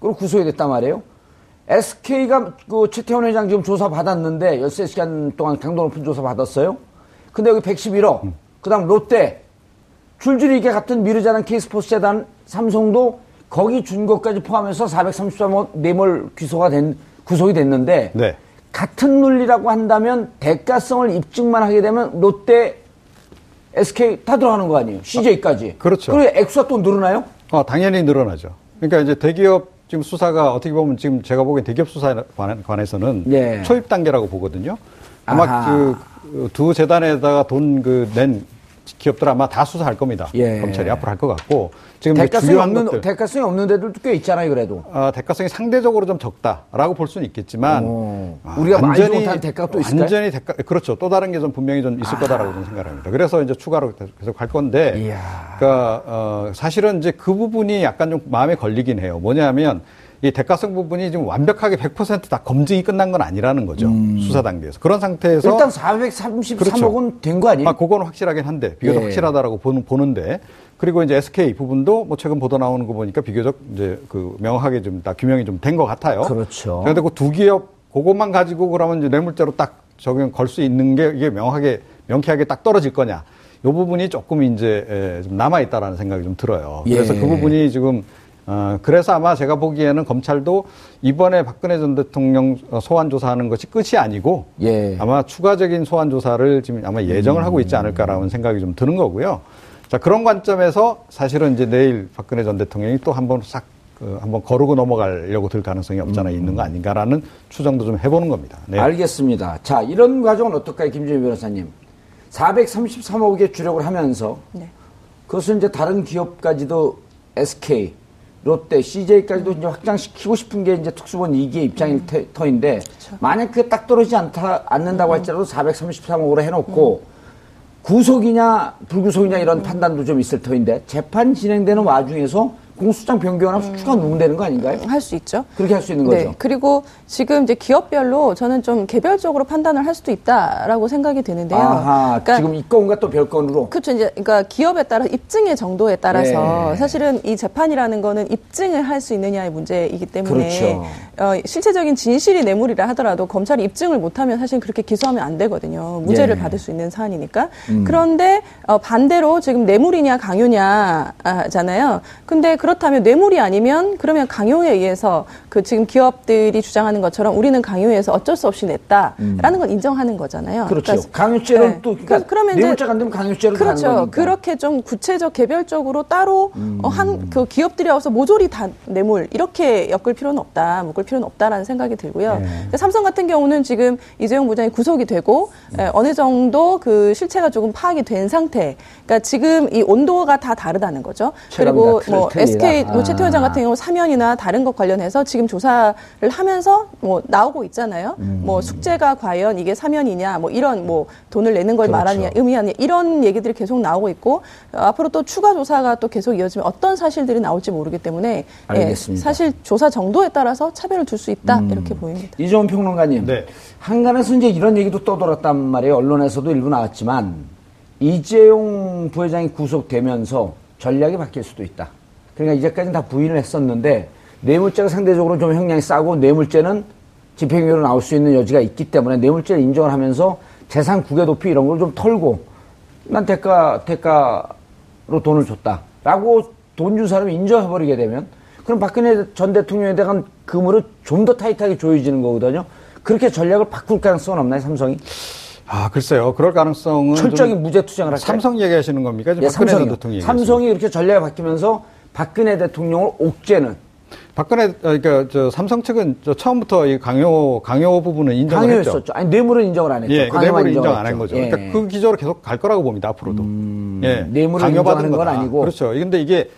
S5: 그리고 구속이 됐단 말이에요. SK가 그 최태원 회장 지금 조사 받았는데 13시간 동안 강도 높은 조사 받았어요. 근데 여기 111억.
S9: 음.
S5: 그다음 롯데 줄줄이 이렇게 같은 미르자는 K스포츠 재단 삼성도 거기 준 것까지 포함해서 433억 뇌물 기소가 된 구속이 됐는데
S9: 네.
S5: 같은 논리라고 한다면 대가성을 입증만 하게 되면 롯데, SK 다 들어가는 거 아니에요? CJ까지.
S9: 그렇죠.
S5: 그리고 액수가 또 늘어나요?
S9: 어, 당연히 늘어나죠. 그러니까 이제 대기업 지금 수사가 어떻게 보면 지금 제가 보기엔 대기업 수사에 관- 관해서는
S5: 예.
S9: 초입 단계라고 보거든요. 아마. 그 두 재단에다가 돈 그 낸 기업들 아마 다 수사할 겁니다.
S5: 예.
S9: 검찰이 앞으로 할 것 같고 지금
S5: 대가성이 없는,
S9: 것들
S5: 대가성이 없는 데들도 꽤 있잖아요, 그래도.
S9: 아, 대가성이 상대적으로 좀 적다라고 볼 수는 있겠지만
S5: 오.
S9: 아,
S5: 우리가 많이 못한 대가가 또 있을까요?
S9: 완전히 대가 그렇죠. 또 다른 게 좀 분명히 좀 있을 거다라고 저는 생각합니다. 그래서 이제 추가로 계속 할 건데,
S5: 이야.
S9: 그러니까 어, 사실은 이제 그 부분이 약간 좀 마음에 걸리긴 해요. 뭐냐면 이 대가성 부분이 지금 완벽하게 100%다 검증이 끝난 건 아니라는 거죠. 수사 단계에서. 그런 상태에서
S5: 일단 433억은
S9: 그렇죠.
S5: 된거 아니에요?
S9: 아, 그거는 확실하긴 한데 비교적
S5: 예.
S9: 확실하다라고 보는, 보는데 그리고 이제 SK 부분도 뭐 최근 보도 나오는 거 보니까 비교적 이제 그 명확하게 좀 다 규명이 좀 된 것 같아요.
S5: 그렇죠.
S9: 그런데 그 두 기업 그것만 가지고 그러면 이제 뇌물죄로 딱 적용 걸 수 있는 게 이게 명확하게 명쾌하게 딱 떨어질 거냐. 요 부분이 조금 이제 에, 좀 남아 있다라는 생각이 좀 들어요. 그래서
S5: 예.
S9: 그 부분이 지금 어, 그래서 아마 제가 보기에는 검찰도 이번에 박근혜 전 대통령 어, 소환 조사하는 것이 끝이 아니고
S5: 예.
S9: 아마 추가적인 소환 조사를 지금 아마 예정을 하고 있지 않을까라는 생각이 좀 드는 거고요. 자 그런 관점에서 사실은 이제 내일 박근혜 전 대통령이 또 한번 싹 그, 한번 거르고 넘어가려고 들 가능성이 없잖아 있는 거 아닌가라는 추정도 좀 해보는 겁니다. 네.
S5: 알겠습니다. 자, 이런 과정은 어떨까요, 김준희 변호사님? 433억의 주력을 하면서
S8: 네.
S5: 그것을 이제 다른 기업까지도 SK, 롯데, CJ까지도 이제 확장시키고 싶은 게 이제 특수본 2기의 입장일
S8: 음.
S5: 테- 터인데 만약 그게 딱 떨어지지 않다, 않는다고 할지라도 433억으로 해놓고
S8: 음.
S5: 구속이냐 불구속이냐 이런 판단도 좀 있을 터인데 재판 진행되는 와중에서 공수장 변경하면 추가 누문되는 거 아닌가요?
S8: 할 수 있죠.
S5: 그렇게 할 수 있는 거죠.
S8: 네. 그리고 지금 이제 기업별로 저는 좀 개별적으로 판단을 할 수도 있다라고 생각이 드는데요.
S5: 아하,
S8: 그러니까
S5: 지금 이 건과 또 별건으로
S8: 그렇죠. 이제 그러니까 기업에 따라 입증의 정도에 따라서
S5: 네.
S8: 사실은 이 재판이라는 거는 입증을 할 수 있느냐의 문제이기 때문에
S5: 그렇죠.
S8: 어, 실체적인 진실이 뇌물이라 하더라도 검찰이 입증을 못하면 사실 그렇게 기소하면 안 되거든요. 무죄를
S5: 네.
S8: 받을 수 있는 사안이니까. 그런데 어, 반대로 지금 뇌물이냐 강요냐잖아요. 근데 그 렇다면 뇌물이 아니면 그러면 강요에 의해서 그 지금 기업들이 주장하는 것처럼 우리는 강요해서 어쩔 수 없이 냈다라는 건 인정하는 거잖아요.
S5: 그렇죠.
S8: 그러니까
S5: 강요죄를
S8: 네.
S5: 또 그러니까
S8: 그-
S5: 뇌물죄가 안 되면 강요죄로 가는
S8: 그렇죠.
S5: 거니까.
S8: 그렇게 좀 구체적 개별적으로 따로
S5: 음.
S8: 어, 한그 기업들이 와서 모조리 다 뇌물 이렇게 엮을 필요는 없다, 묶을 필요는 없다라는 생각이 들고요.
S5: 네.
S8: 근데 삼성 같은 경우는 지금 이재용 부장이 구속이 되고
S5: 음.
S8: 에, 어느 정도 그 실체가 조금 파악이 된 상태. 그러니까 지금 이 온도가 다 다르다는 거죠. 그리고 다뭐
S5: 틀-
S8: SK. 뭐 최태 회장
S5: 아.
S8: 같은 경우 사면이나 다른 것 관련해서 지금 조사를 하면서 뭐 나오고 있잖아요.
S5: 음.
S8: 뭐 숙제가 과연 이게 사면이냐, 뭐 이런 뭐 돈을 내는 걸
S5: 그렇죠.
S8: 말하느냐, 의미하느냐 이런 얘기들이 계속 나오고 있고 어, 앞으로 또 추가 조사가 또 계속 이어지면 어떤 사실들이 나올지 모르기 때문에 예,
S5: 알겠습니다. 음.
S8: 사실 조사 정도에 따라서 차별을 둘 수 있다 이렇게 보입니다.
S5: 이종훈 평론가님,
S9: 네.
S5: 한간에서 이제 이런 얘기도 떠돌았단 말이에요. 언론에서도 일부 나왔지만 이재용 부회장이 구속되면서 전략이 바뀔 수도 있다. 그러니까 이제까지는 다 부인을 했었는데 뇌물죄가 상대적으로 좀 형량이 싸고 뇌물죄는 집행유예로 나올 수 있는 여지가 있기 때문에 뇌물죄를 인정을 하면서 재산 국외 도피 이런 걸 좀 털고 난 대가 대가로 돈을 줬다라고 돈 준 사람이 인정해 버리게 되면 그럼 박근혜 전 대통령에 대한 그물을 좀 더 타이트하게 조여지는 거거든요. 그렇게 전략을 바꿀 가능성은 없나요, 삼성이?
S9: 아 글쎄요. 그럴 가능성은
S5: 철저히
S9: 좀
S5: 무죄 투쟁을 할까요?
S9: 삼성 얘기하시는 겁니까? 지금
S5: 예,
S9: 박근혜 전
S5: 삼성이요.
S9: 대통령 얘기하시는
S5: 삼성이 이렇게 전략이 바뀌면서 박근혜 대통령을 옥죄는
S9: 박근혜 어, 그러니까 저 삼성 측은 저 처음부터 이 강요 강요 부분은 인정을 했죠.
S5: 강요했었죠. 아니 뇌물은 인정을 안 했죠.
S9: 예, 그 뇌물을 인정 안한
S5: 했죠.
S9: 거죠.
S5: 예.
S9: 그러니까 그 기조로 계속 갈 거라고 봅니다 앞으로도. 예,
S5: 뇌물을
S9: 강요받은
S5: 건. 아니고.
S9: 그렇죠. 근데 이게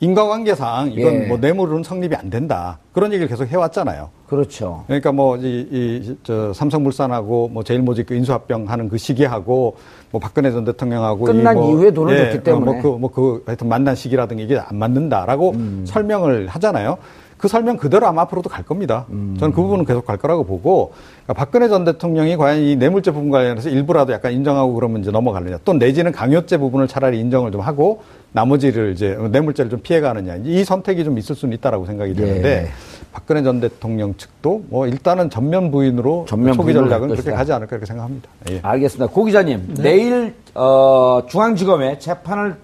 S9: 인과관계상 이건
S5: 예.
S9: 뭐 뇌물은 성립이 안 된다. 그런 얘기를 계속 해왔잖아요.
S5: 그렇죠.
S9: 그러니까 뭐, 이, 이, 저, 삼성물산하고 뭐 제일모직 그 인수합병 하는 그 시기하고 뭐 박근혜 전 대통령하고
S5: 끝난
S9: 이 뭐,
S5: 이후에 돈을 줬기 때문에.
S9: 뭐 그, 뭐 그, 하여튼 만난 시기라든가 이게 안 맞는다라고
S5: 음.
S9: 설명을 하잖아요. 그 설명 그대로 아마 앞으로도 갈 겁니다.
S5: 음.
S9: 저는 그 부분은 계속 갈 거라고 보고 그러니까 박근혜 전 대통령이 과연 이 뇌물죄 부분 관련해서 일부라도 약간 인정하고 그러면 이제 넘어가느냐 또 내지는 강요죄 부분을 차라리 인정을 좀 하고 나머지를 이제 뇌물죄를 좀 피해가느냐 이 선택이 좀 있을 수는 있다라고 생각이 드는데
S5: 예.
S9: 박근혜 전 대통령 측도 뭐 일단은 전면 부인으로
S5: 전면
S9: 초기 전략은
S5: 할
S9: 그렇게. 가지 않을까 이렇게 생각합니다. 예.
S5: 알겠습니다. 고 기자님, 내일 어, 중앙지검에 재판을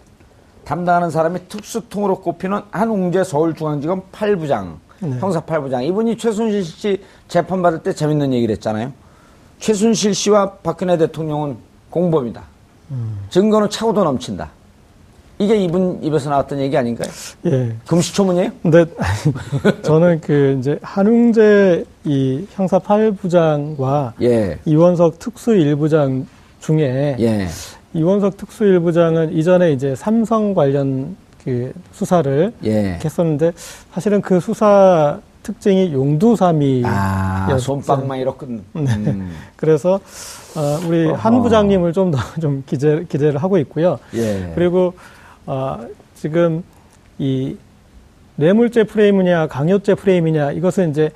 S5: 담당하는 사람이 특수통으로 꼽히는 한웅재 서울중앙지검 8부장, 형사 8부장. 이분이 최순실 씨 재판 받을 때 재밌는 얘기를 했잖아요. 최순실 씨와 박근혜 대통령은 공범이다. 증거는 차고도 넘친다. 이게 이분 입에서 나왔던 얘기 아닌가요?
S7: 예.
S5: 금시초문이에요?
S7: 근데 저는 그 이제 한웅재 이 형사 8부장과
S5: 예.
S7: 이원석 특수 1부장 중에
S5: 예.
S7: 이원석 특수 1부장은 이전에 이제 삼성 관련 그 수사를
S5: 예.
S7: 했었는데 사실은 그 수사 특징이 용두사미
S5: 아, 손빵만 이렇게. 음.
S7: 그래서 어, 우리
S5: 어허.
S7: 한 부장님을 좀 더좀 기대 기대를 하고 있고요.
S5: 예.
S7: 그리고 어, 지금 이 뇌물죄 프레임이냐 강요죄 프레임이냐 이것은 이제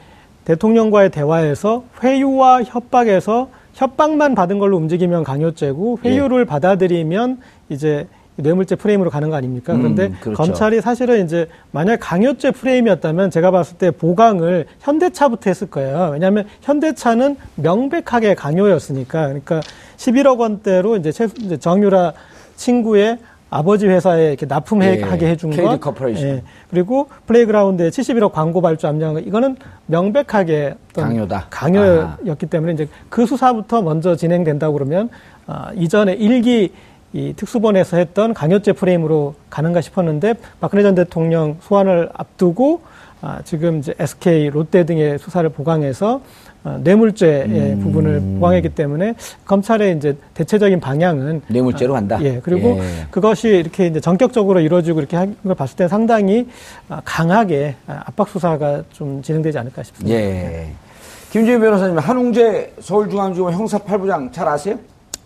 S7: 대통령과의 대화에서 회유와 협박에서 협박만 받은 걸로 움직이면 강요죄고 회유를 받아들이면 이제 뇌물죄 프레임으로 가는 거 아닙니까? 그런데
S5: 음, 그렇죠.
S7: 검찰이 사실은 이제 만약 강요죄 프레임이었다면 제가 봤을 때 보강을 현대차부터 했을 거예요. 왜냐하면 현대차는 명백하게 강요였으니까. 그러니까 11억 원대로 이제 정유라 친구의 아버지 회사에 이렇게 납품하게
S5: 예,
S7: 해준
S5: KD
S7: 것.
S5: 코퍼레이션.
S7: 예. 그리고 플레이그라운드에 71억 광고 발주 압류한 거 이거는 명백하게
S5: 강요다.
S7: 강요였기 때문에 이제 그 수사부터 먼저 진행된다고 그러면 아, 이전에 일기 이 특수본에서 했던 강요죄 프레임으로 가는가 싶었는데 박근혜 전 대통령 소환을 앞두고 아, 지금 이제 SK, 롯데 등의 수사를 보강해서 어, 뇌물죄의
S5: 음.
S7: 부분을 보강했기 때문에 검찰의 이제 대체적인 방향은
S5: 뇌물죄로 간다.
S7: 예, 그리고
S5: 예.
S7: 그것이 이렇게 이제 전격적으로 이루어지고 이렇게 한 걸 봤을 때 상당히 아, 강하게 아, 압박 수사가 좀 진행되지 않을까 싶습니다.
S5: 예. 김주희 변호사님, 한웅재 서울중앙지검 형사 8부장 잘 아세요?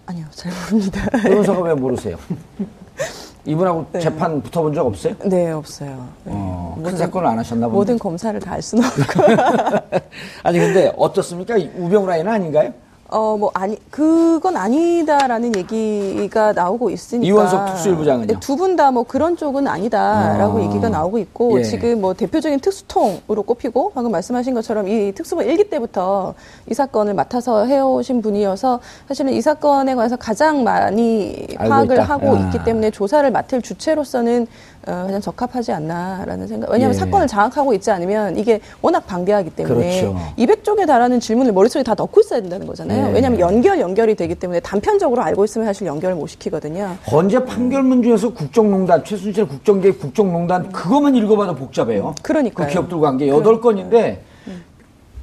S8: 아니요, 잘 모릅니다.
S5: 변호사가 왜 모르세요? 이분하고
S8: 네.
S5: 재판 붙어본 적 없어요?
S8: 네, 없어요. 네.
S5: 어, 큰
S8: 모든-
S5: 사건을 안 하셨나 보네.
S8: 모든 검사를 다알 수는 없고.
S5: 아니 근데 어떻습니까? 우병우 라인 아닌가요?
S8: 어, 뭐, 아니, 그건 아니다라는 얘기가 나오고 있으니까.
S5: 이원석 특수일부장은요?
S8: 두분 다 뭐 그런 쪽은 아니다라고
S5: 아.
S8: 얘기가 나오고 있고,
S5: 예.
S8: 지금 뭐 대표적인 특수통으로 꼽히고, 방금 말씀하신 것처럼 이 특수본 일기 때부터 이 사건을 맡아서 해오신 분이어서 사실은 이 사건에 관해서 가장 많이 파악을
S5: 있다.
S8: 하고
S5: 아.
S8: 있기 때문에 조사를 맡을 주체로서는 어, 가장 적합하지 않나라는 생각. 왜냐하면
S5: 예.
S8: 사건을 장악하고 있지 않으면 이게 워낙 방대하기 때문에
S5: 그렇죠.
S8: 200쪽에 달하는 질문을 머릿속에 다 넣고 있어야 된다는 거잖아요.
S5: 예.
S8: 왜냐하면 연결 연결이 되기 때문에 단편적으로 알고 있으면 사실 연결을 못 시키거든요.
S5: 헌재 판결문 중에서 국정농단, 최순실 국정개입 국정농단 그것만 읽어봐도 복잡해요.
S8: 그러니까요.
S5: 그 기업들과 관계 여덟 건인데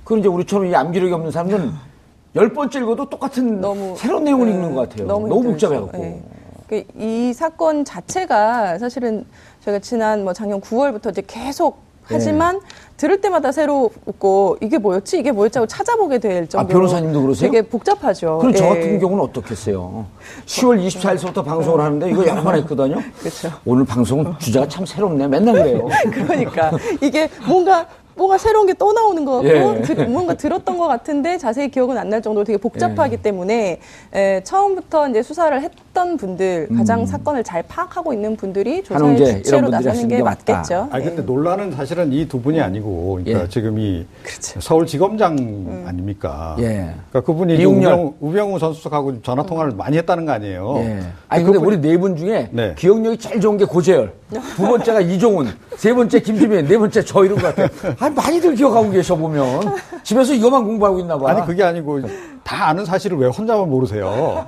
S5: 그 이제 우리처럼 이 암기력이 없는 사람은 열 번째 읽어도 똑같은
S8: 너무
S5: 새로운 내용을
S8: 네,
S5: 읽는 것 같아요.
S8: 너무,
S5: 너무. 복잡해갖고.
S8: 네. 그이 사건 자체가 사실은 저희가 지난 뭐 작년 9월부터 이제 계속 하지만 들을 때마다 새롭고 이게 뭐였지 이게 뭐였지 하고 찾아보게 될 정도로
S5: 아, 변호사님도 그러세요?
S8: 되게 복잡하죠.
S5: 그럼 저
S8: 예.
S5: 같은 경우는 어떻겠어요? 10월 24일서부터 방송을 하는데 이거 여러 번 했거든요.
S8: 그렇죠.
S5: 오늘 방송은 주제가 참 새롭네. 맨날 그래요.
S8: 그러니까 이게 뭔가 뭔가 새로운 게 또 나오는 것 같고
S5: 예.
S8: 드- 뭔가 들었던 것 같은데 자세히 기억은 안 날 정도로 되게 복잡하기
S5: 예.
S8: 때문에 에, 처음부터 이제 수사를 했 던 분들 가장
S5: 음.
S8: 사건을 잘 파악하고 있는 분들이 조사의 주체로 나서는 게
S5: 게.
S8: 맞겠죠.
S9: 아니 근데
S8: 예.
S9: 논란은 사실은 이 두 분이 아니고 그러니까
S5: 예.
S9: 지금 이
S8: 그렇죠.
S9: 서울지검장
S8: 음.
S9: 아닙니까?
S5: 예.
S9: 그러니까 그분이
S5: 이용렬.
S9: 우병우, 수석하고 전화 통화를 많이 했다는 거 아니에요?
S5: 예. 아니 근데 우리 네 분 중에
S9: 네.
S5: 기억력이 제일 좋은 게 고재열, 두 번째가 이종훈, 세 번째 김주민, 네 번째 저 이런 것 같아요. 아니 많이들 기억하고 계셔 보면 집에서 이거만 공부하고 있나 봐.
S9: 아니 그게 아니고 다 아는 사실을 왜 혼자만 모르세요?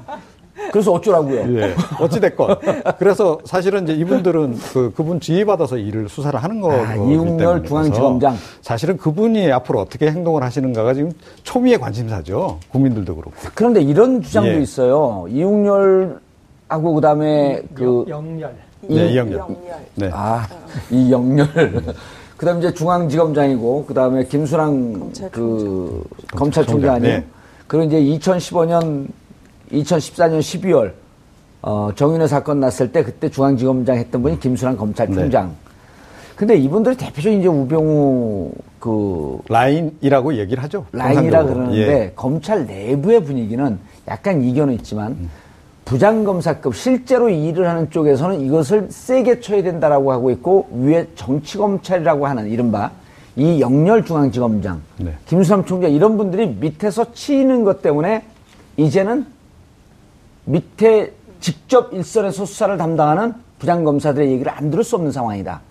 S5: 그래서 어쩌라고요?
S9: 예. 어찌됐건. 그래서 사실은 이제 이분들은 그, 그분 지휘받아서 일을 수사를 하는 거기
S5: 아, 이웅렬
S9: 때문에
S5: 중앙지검장.
S9: 사실은 그분이 앞으로 어떻게 행동을 하시는가가 지금 초미의 관심사죠. 국민들도 그렇고.
S5: 그런데 이런 주장도
S9: 예.
S5: 있어요. 이웅렬하고 그다음에 그
S7: 영열.
S9: 네, 이영렬. 네.
S5: 아, 이영렬. 그 다음에 이제 중앙지검장이고, 그 다음에 김수랑
S8: 검찰총장.
S5: 그 검찰총장 아니에요?
S9: 네.
S5: 그리고 이제 2015년, 2014년 12월, 어, 정윤회 사건 났을 때 그때 중앙지검장 했던 분이 김수랑 검찰총장.
S9: 네.
S5: 근데 이분들이 대표적인 이제 우병우 그
S9: 라인이라고 얘기를 하죠.
S5: 라인이라. 그러는데
S9: 예.
S5: 검찰 내부의 분위기는 약간 이견은 있지만 부장검사급 실제로 일을 하는 쪽에서는 이것을 세게 쳐야 된다라고 하고 있고 위에 정치검찰이라고 하는 이른바 이 영렬 중앙지검장
S9: 네.
S5: 김수삼 총장 이런 분들이 밑에서 치는 것 때문에 이제는 밑에 직접 일선에서 수사를 담당하는 부장검사들의 얘기를 안 들을 수 없는 상황이다.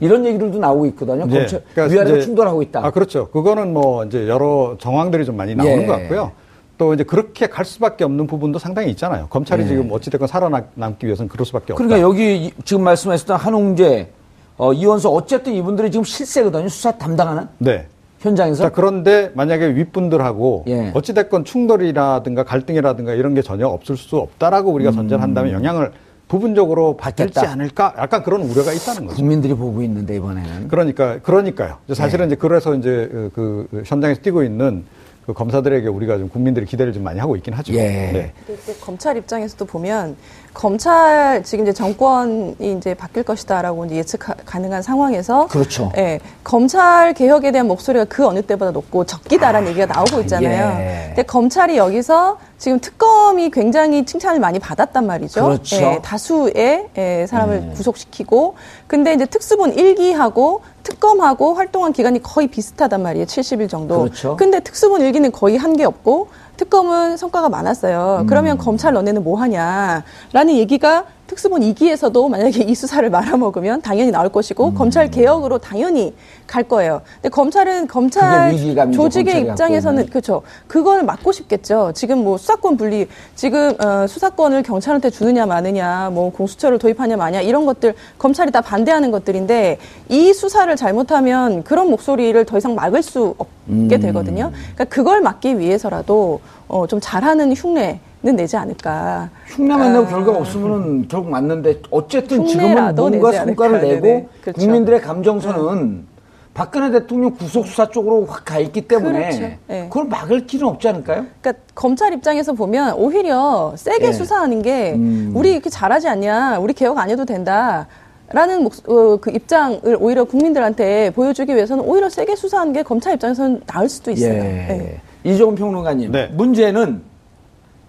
S5: 이런 얘기들도 나오고 있거든요.
S9: 예.
S5: 검찰
S9: 그러니까
S5: 위아래가
S9: 이제-
S5: 충돌하고 있다.
S9: 아, 그렇죠. 그거는 뭐 이제 여러 정황들이 좀 많이 나오는
S5: 예.
S9: 것 같고요. 또 이제 그렇게 갈 수밖에 없는 부분도 상당히 있잖아요. 검찰이
S5: 예.
S9: 지금 어찌됐건 살아남기 위해서는 그럴 수밖에 없다.
S5: 그러니까 여기 이- 지금 말씀하셨던 한웅재, 어, 이원수 어쨌든 이분들이 지금 실세거든요. 수사 담당하는
S9: 네.
S5: 현장에서.
S9: 자, 그런데 만약에 윗분들하고
S5: 예.
S9: 어찌됐건 충돌이라든가 갈등이라든가 이런 게 전혀 없을 수 없다라고 우리가 전제를 한다면 영향을 부분적으로 받을지. 않을까? 약간 그런 우려가 있다는 거죠.
S5: 국민들이 보고 있는데 이번에는.
S9: 그러니까 그러니까요. 사실은
S5: 예.
S9: 이제 그래서 이제 그, 그 현장에서 뛰고 있는 그그 검사들에게 우리가 좀 국민들의 기대를 좀 많이 하고 있긴 하죠.
S5: 예.
S9: 네.
S8: 검찰 입장에서도 보면 검찰 지금 이제 정권이 이제 바뀔 것이다라고 이제 예측 가- 가능한 상황에서
S5: 그렇죠.
S8: 예, 검찰 개혁에 대한 목소리가 그 어느 때보다 높고 적기다라는 얘기가 나오고 있잖아요.
S5: 예.
S8: 근데 검찰이 여기서 지금 특검이 굉장히 칭찬을 많이 받았단 말이죠.
S5: 그렇죠.
S8: 예, 다수의 예, 사람을 구속시키고 근데 이제 특수본 1기하고 특검하고 활동한 기간이 거의 비슷하단 말이에요. 70일 정도.
S5: 그렇죠.
S8: 근데 특수본 1기는 거의 한 게 없고 특검은 성과가 많았어요. 그러면 검찰 너네는 뭐 하냐라는 얘기가 특수본 2기에서도 만약에 이 수사를 말아먹으면 당연히 나올 것이고 검찰 개혁으로 당연히 갈 거예요. 근데 검찰은 검찰 조직의 입장에서는. 그렇죠. 그걸 막고 싶겠죠. 지금 뭐 수사권 분리, 지금 어, 수사권을 경찰한테 주느냐 마느냐, 뭐 공수처를 도입하냐 마냐 이런 것들 검찰이 다 반대하는 것들인데 이 수사를 잘못하면 그런 목소리를 더 이상 막을 수 없게
S5: 음.
S8: 되거든요. 그러니까 그걸 막기 위해서라도 어, 좀 잘하는 흉내는 내지 않을까.
S5: 흉내 만 내고
S8: 아.
S5: 결과 없으면은 결국 맞는데 어쨌든 지금은 뭔가
S8: 내지
S5: 성과를
S8: 않을까.
S5: 내고
S8: 네네. 그렇죠.
S5: 국민들의 감정선은 박근혜 대통령 구속 수사 쪽으로 확 가 있기 때문에
S8: 그렇죠. 네.
S5: 그걸 막을 길은 없지 않을까요?
S8: 그러니까 검찰 입장에서 보면 오히려 세게
S5: 예.
S8: 수사하는 게
S5: 음.
S8: 우리 이렇게 잘하지 않냐, 우리 개혁 안 해도 된다. 라는 목, 어, 그 입장을 오히려 국민들한테 보여주기 위해서는 오히려 세게 수사하는 게 검찰 입장에서는 나을 수도 있어요. 예.
S5: 이종훈 평론가님,
S9: 네.
S5: 문제는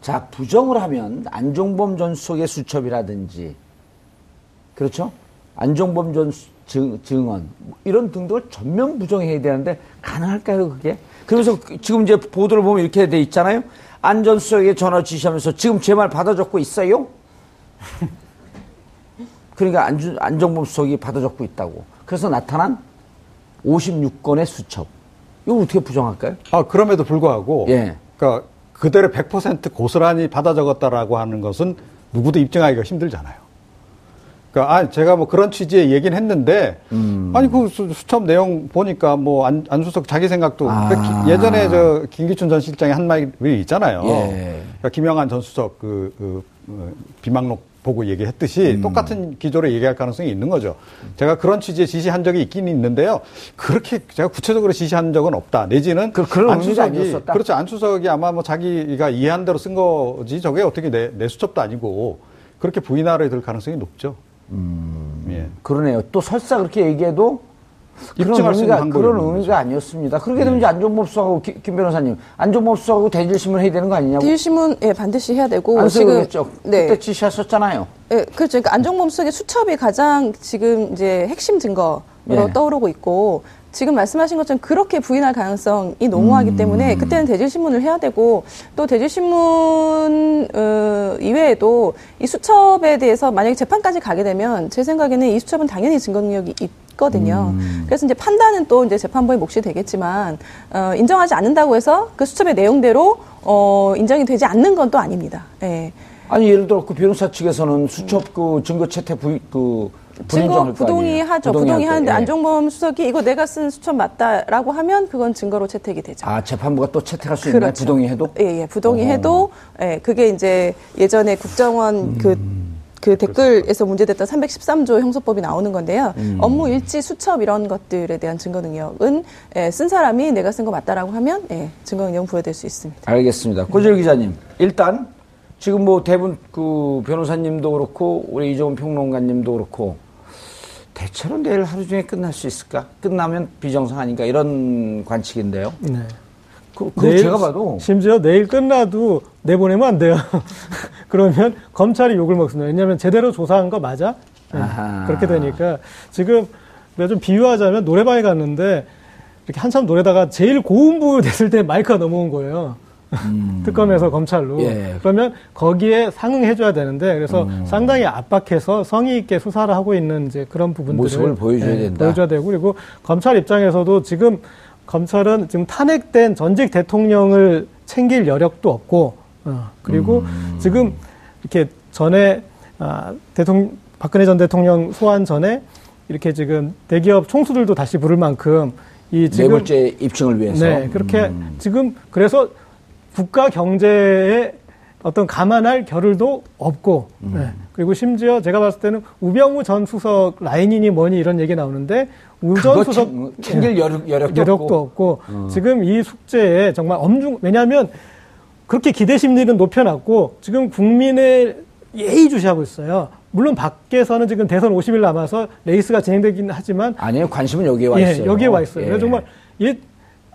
S5: 자 부정을 하면 안종범 전 수석의 수첩이라든지 그렇죠? 안종범 전 수- 증, 증언 이런 등등을 전면 부정해야 되는데 가능할까요 그게? 그래서 그- 지금 이제 보도를 보면 이렇게 돼 있잖아요. 안 전 수석에게 전화 지시하면서 지금 제 말 받아 적고 있어요? 그러니까 안주, 안정범 수석이 받아 적고 있다고. 그래서 나타난 56건의 수첩. 이거 어떻게 부정할까요?
S9: 아, 그럼에도 불구하고
S5: 예.
S9: 그러니까 그대로 100% 고스란히 받아 적었다라고 하는 것은 누구도 입증하기가 힘들잖아요. 그러니까 아, 제가 뭐 그런 취지의 얘기는 했는데
S5: 음.
S9: 아니 그 수, 수첩 내용 보니까 뭐 안, 안수석 자기 생각도
S5: 아.
S9: 기- 예전에 저 김기춘 전 실장이 한 말이 있잖아요.
S5: 예.
S9: 그러니까 김영한 전 수석 그, 그 어, 비망록 보고 얘기했듯이
S5: 음.
S9: 똑같은 기조로 얘기할 가능성이 있는 거죠. 제가 그런 취지의 지시한 적이 있긴 있는데요. 그렇게 제가 구체적으로 지시한 적은 없다. 내지는
S5: 그- 그런
S9: 안수석이? 그렇죠. 안수석이 아마 뭐 자기가 이해한 대로 쓴 거지 저게 어떻게 내, 내 수첩도 아니고 그렇게 부인하려 들 가능성이 높죠.
S5: 음.
S9: 예.
S5: 그러네요. 또 설사 그렇게 얘기해도
S9: 입증할 수 있는 방법이
S5: 그런 의미가
S9: 거죠.
S5: 아니었습니다. 그렇게 되면 이제 안종범 수석하고 기- 김 변호사님, 안종범 수석하고 대질신문 해야 되는 거 아니냐고.
S8: 대일신문 예, 반드시 해야 되고
S5: 안
S8: 지금. 네.
S5: 그때 지시하셨잖아요.
S8: 예, 그렇죠. 그러니까 안종범 수석의 수첩이 가장 지금 이제 핵심 증거로
S5: 예.
S8: 떠오르고 있고 지금 말씀하신 것처럼 그렇게 부인할 가능성이 농후하기
S5: 음.
S8: 때문에 그때는 대질신문을 해야 되고 또 대질신문 어, 이외에도 이 수첩에 대해서 만약에 재판까지 가게 되면 제 생각에는 이 수첩은 당연히 증거 능력이 있거든요.
S5: 음.
S8: 그래서 이제 판단은 또 이제 재판부의 몫이 되겠지만 어, 인정하지 않는다고 해서 그 수첩의 내용대로 어, 인정이 되지 않는 건 또 아닙니다. 예.
S5: 아니 예를 들어 그 변호사 측에서는 수첩 그 증거 채택 부, 그
S8: 증거 부동의. 하죠.
S5: 부동의
S8: 하는데
S5: 예.
S8: 안종범 수석이 이거 내가 쓴 수첩 맞다라고 하면 그건 증거로 채택이 되죠.
S5: 아 재판부가 또 채택할 수 있나요? 부동의 해도?
S8: 예, 예. 부동의
S5: 어허.
S8: 해도 예, 그게 이제 예전에 국정원 그그 댓글에서 문제됐던 313조 형소법이 나오는 건데요. 업무 일지 수첩 이런 것들에 대한 증거 능력은 예, 쓴 사람이 내가 쓴 거 맞다라고 하면 예, 증거 능력은 부여될 수 있습니다.
S5: 알겠습니다. 고질 기자님, 일단 지금 뭐 대부분 그 변호사님도 그렇고 우리 이종훈 평론가님도 그렇고 대체로 내일 하루 중에 끝날 수 있을까? 끝나면 비정상 아닌가 이런 관측인데요.
S7: 네.
S5: 그, 그 제가 봐도
S7: 심지어 내일 끝나도 내보내면 안 돼요. 그러면 검찰이 욕을 먹습니다. 왜냐하면 제대로 조사한 거 맞아? 네. 그렇게 되니까 지금 내가 좀 비유하자면 노래방에 갔는데 이렇게 한참 노래다가 제일 고음부 됐을 때 마이크가 넘어온 거예요. 특검에서 검찰로.
S5: 음. 예.
S7: 그러면 거기에 상응해줘야 되는데 그래서 상당히 압박해서 성의 있게 수사를 하고 있는 이제 그런 부분들을
S5: 모습을 보여줘야
S7: 예,
S5: 된다.
S7: 보여줘야 되고 그리고 검찰 입장에서도 지금 검찰은 지금 탄핵된 전직 대통령을 챙길 여력도 없고 어, 그리고
S5: 음.
S7: 지금 이렇게 전에 아, 대통령 박근혜 전 대통령 소환 전에 이렇게 지금 대기업 총수들도 다시 부를 만큼 이 지금
S5: 뇌물죄 입증을 위해서.
S7: 네 그렇게
S5: 음.
S7: 지금 그래서 국가 경제에 어떤 감안할 겨를도 없고
S5: 음.
S7: 네. 그리고 심지어 제가 봤을 때는 우병우 전 수석 라인이니 뭐니 이런 얘기 나오는데 우전
S5: 그거
S7: 수석
S5: 챙- 챙길 여력, 여력도,
S7: 여력도 없고,
S5: 어.
S7: 지금 이 숙제에 정말 엄중 왜냐하면 그렇게 기대 심리는 높여놨고 지금 국민이 예의주시하고 있어요. 물론 밖에서는 지금 대선 50일 남아서 레이스가 진행되긴 하지만
S5: 아니에요. 관심은 여기에 와
S7: 예,
S5: 있어요.
S7: 여기에 와 있어요.
S5: 예.
S7: 정말 이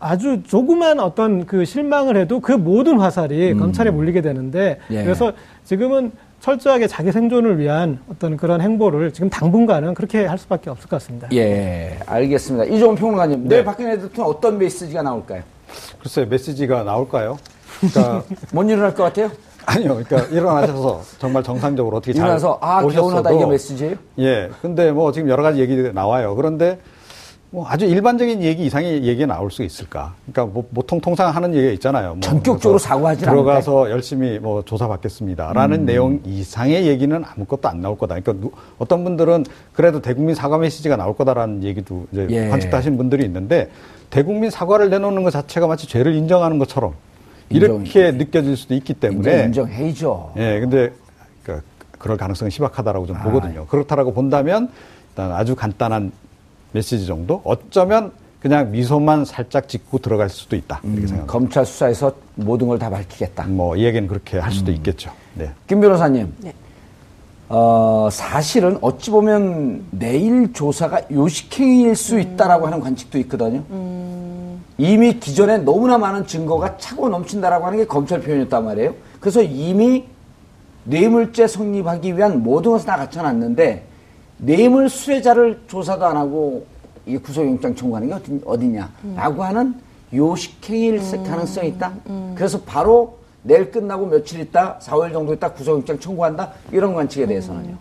S7: 아주 조그만 어떤 그 실망을 해도 그 모든 화살이 검찰에 몰리게 되는데
S5: 음. 예.
S7: 그래서 지금은 철저하게 자기 생존을 위한 어떤 그런 행보를 지금 당분간은 그렇게 할 수밖에 없을 것 같습니다.
S5: 예, 알겠습니다. 이종훈 평론가님,
S9: 네.
S5: 내일 박근혜 대통령 어떤 메시지가 나올까요?
S9: 글쎄 메시지가 나올까요? 그러니까
S5: 뭔 일을 할것 같아요?
S9: 아니요. 그러니까 일어나셔서 정말 정상적으로 어떻게 잘
S5: 일어나서 아
S9: 오셨어도
S5: 개운하다 이게 메시지예요?
S9: 예. 근데 뭐 지금 여러 가지 얘기들이 나와요. 그런데 뭐 아주 일반적인 얘기 이상의 얘기가 나올 수 있을까? 그러니까 뭐 보통 통상 하는 얘기가 있잖아요. 뭐
S5: 전격적으로 사과하진
S9: 들어가서 열심히 뭐 조사받겠습니다라는
S5: 음.
S9: 내용 이상의 얘기는 아무것도 안 나올 거다. 그러니까 누- 어떤 분들은 그래도 대국민 사과 메시지가 나올 거다라는 얘기도 이제
S5: 예.
S9: 관측도 하신 분들이 있는데 대국민 사과를 내놓는 것 자체가 마치 죄를 인정하는 것처럼 이렇게 느껴질 수도 있기 때문에
S5: 인정, 인정해야죠.
S9: 예, 근데 그, 그럴 가능성이 희박하다라고 좀 보거든요. 그렇다라고 본다면 일단 아주 간단한 메시지 정도 어쩌면 그냥 미소만 살짝 짓고 들어갈 수도 있다 이렇게
S5: 음,
S9: 생각합니다.
S5: 검찰 수사에서 모든 걸 다 밝히겠다.
S9: 뭐 이야기는 그렇게 할
S5: 음.
S9: 수도 있겠죠. 네.
S5: 김 변호사님,
S8: 네.
S5: 어, 사실은 어찌 보면 내일 조사가 요식행위일 수 있다라고 하는 관측도 있거든요. 이미 기존에 너무나 많은 증거가 차고 넘친다라고 하는 게 검찰 표현이었단 말이에요. 그래서 이미 뇌물죄 성립하기 위한 모든 것을 다 갖춰놨는데 뇌물 수혜자를 조사도 안 하고 이 구속영장 청구하는 게 어디, 어디냐라고 하는 요식행위일 가능성이 있다. 그래서 바로 내일 끝나고 며칠 있다, 4월 정도 있다 구속영장 청구한다 이런 관측에 대해서는요.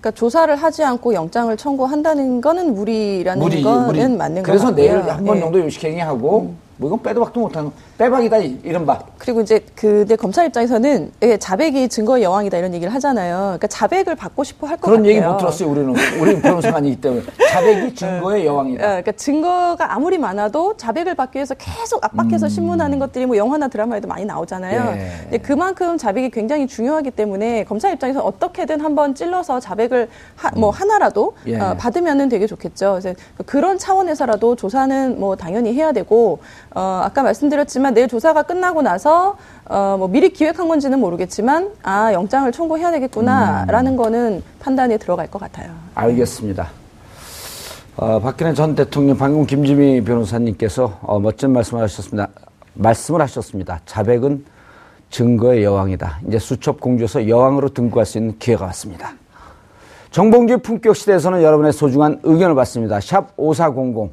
S8: 그러니까 조사를 하지 않고 영장을 청구한다는 거는 무리라는
S5: 무리,
S8: 거는
S5: 무리.
S8: 맞는 것
S5: 그래서. 내일 한번
S8: 예.
S5: 정도 요식행위 하고 뭐 이건 빼도 박도 못하는 빼박이다 이- 이른바.
S8: 그리고 이제 근데 검찰 입장에서는 예, 자백이 증거의 여왕이다 이런 얘기를 하잖아요. 그러니까 자백을 받고 싶어 할 것 같아요.
S5: 그런 얘기 못 들었어요 우리는 우리는 변호사가 아니기 때문에 자백이 증거의
S8: 예,
S5: 여왕이다.
S8: 그러니까 증거가 아무리 많아도 자백을 받기 위해서 계속 압박해서 신문하는 것들이 뭐 영화나 드라마에도 많이 나오잖아요.
S5: 음. 예.
S8: 근데 그만큼 자백이 굉장히 중요하기 때문에 검찰 입장에서 어떻게든 한번 찔러서 자백을 하, 뭐 하나라도
S5: 음. 예.
S8: 어, 받으면은 되게 좋겠죠. 그래서 그런 차원에서라도 조사는 뭐 당연히 해야 되고 어, 아까 말씀드렸지만 내일 조사가 끝나고 나서 어, 뭐 미리 기획한 건지는 모르겠지만 아 영장을 청구해야 되겠구나라는
S5: 음.
S8: 거는 판단에 들어갈 것 같아요.
S5: 알겠습니다. 어, 박근혜 전 대통령 방금 김지미 변호사님께서 어, 멋진 말씀을 하셨습니다. 말씀을 하셨습니다. 자백은 증거의 여왕이다. 이제 수첩 공주에서 여왕으로 등극할 수 있는 기회가 왔습니다. 정봉주의 품격 시대에서는 여러분의 소중한 의견을 받습니다. 샵 5400,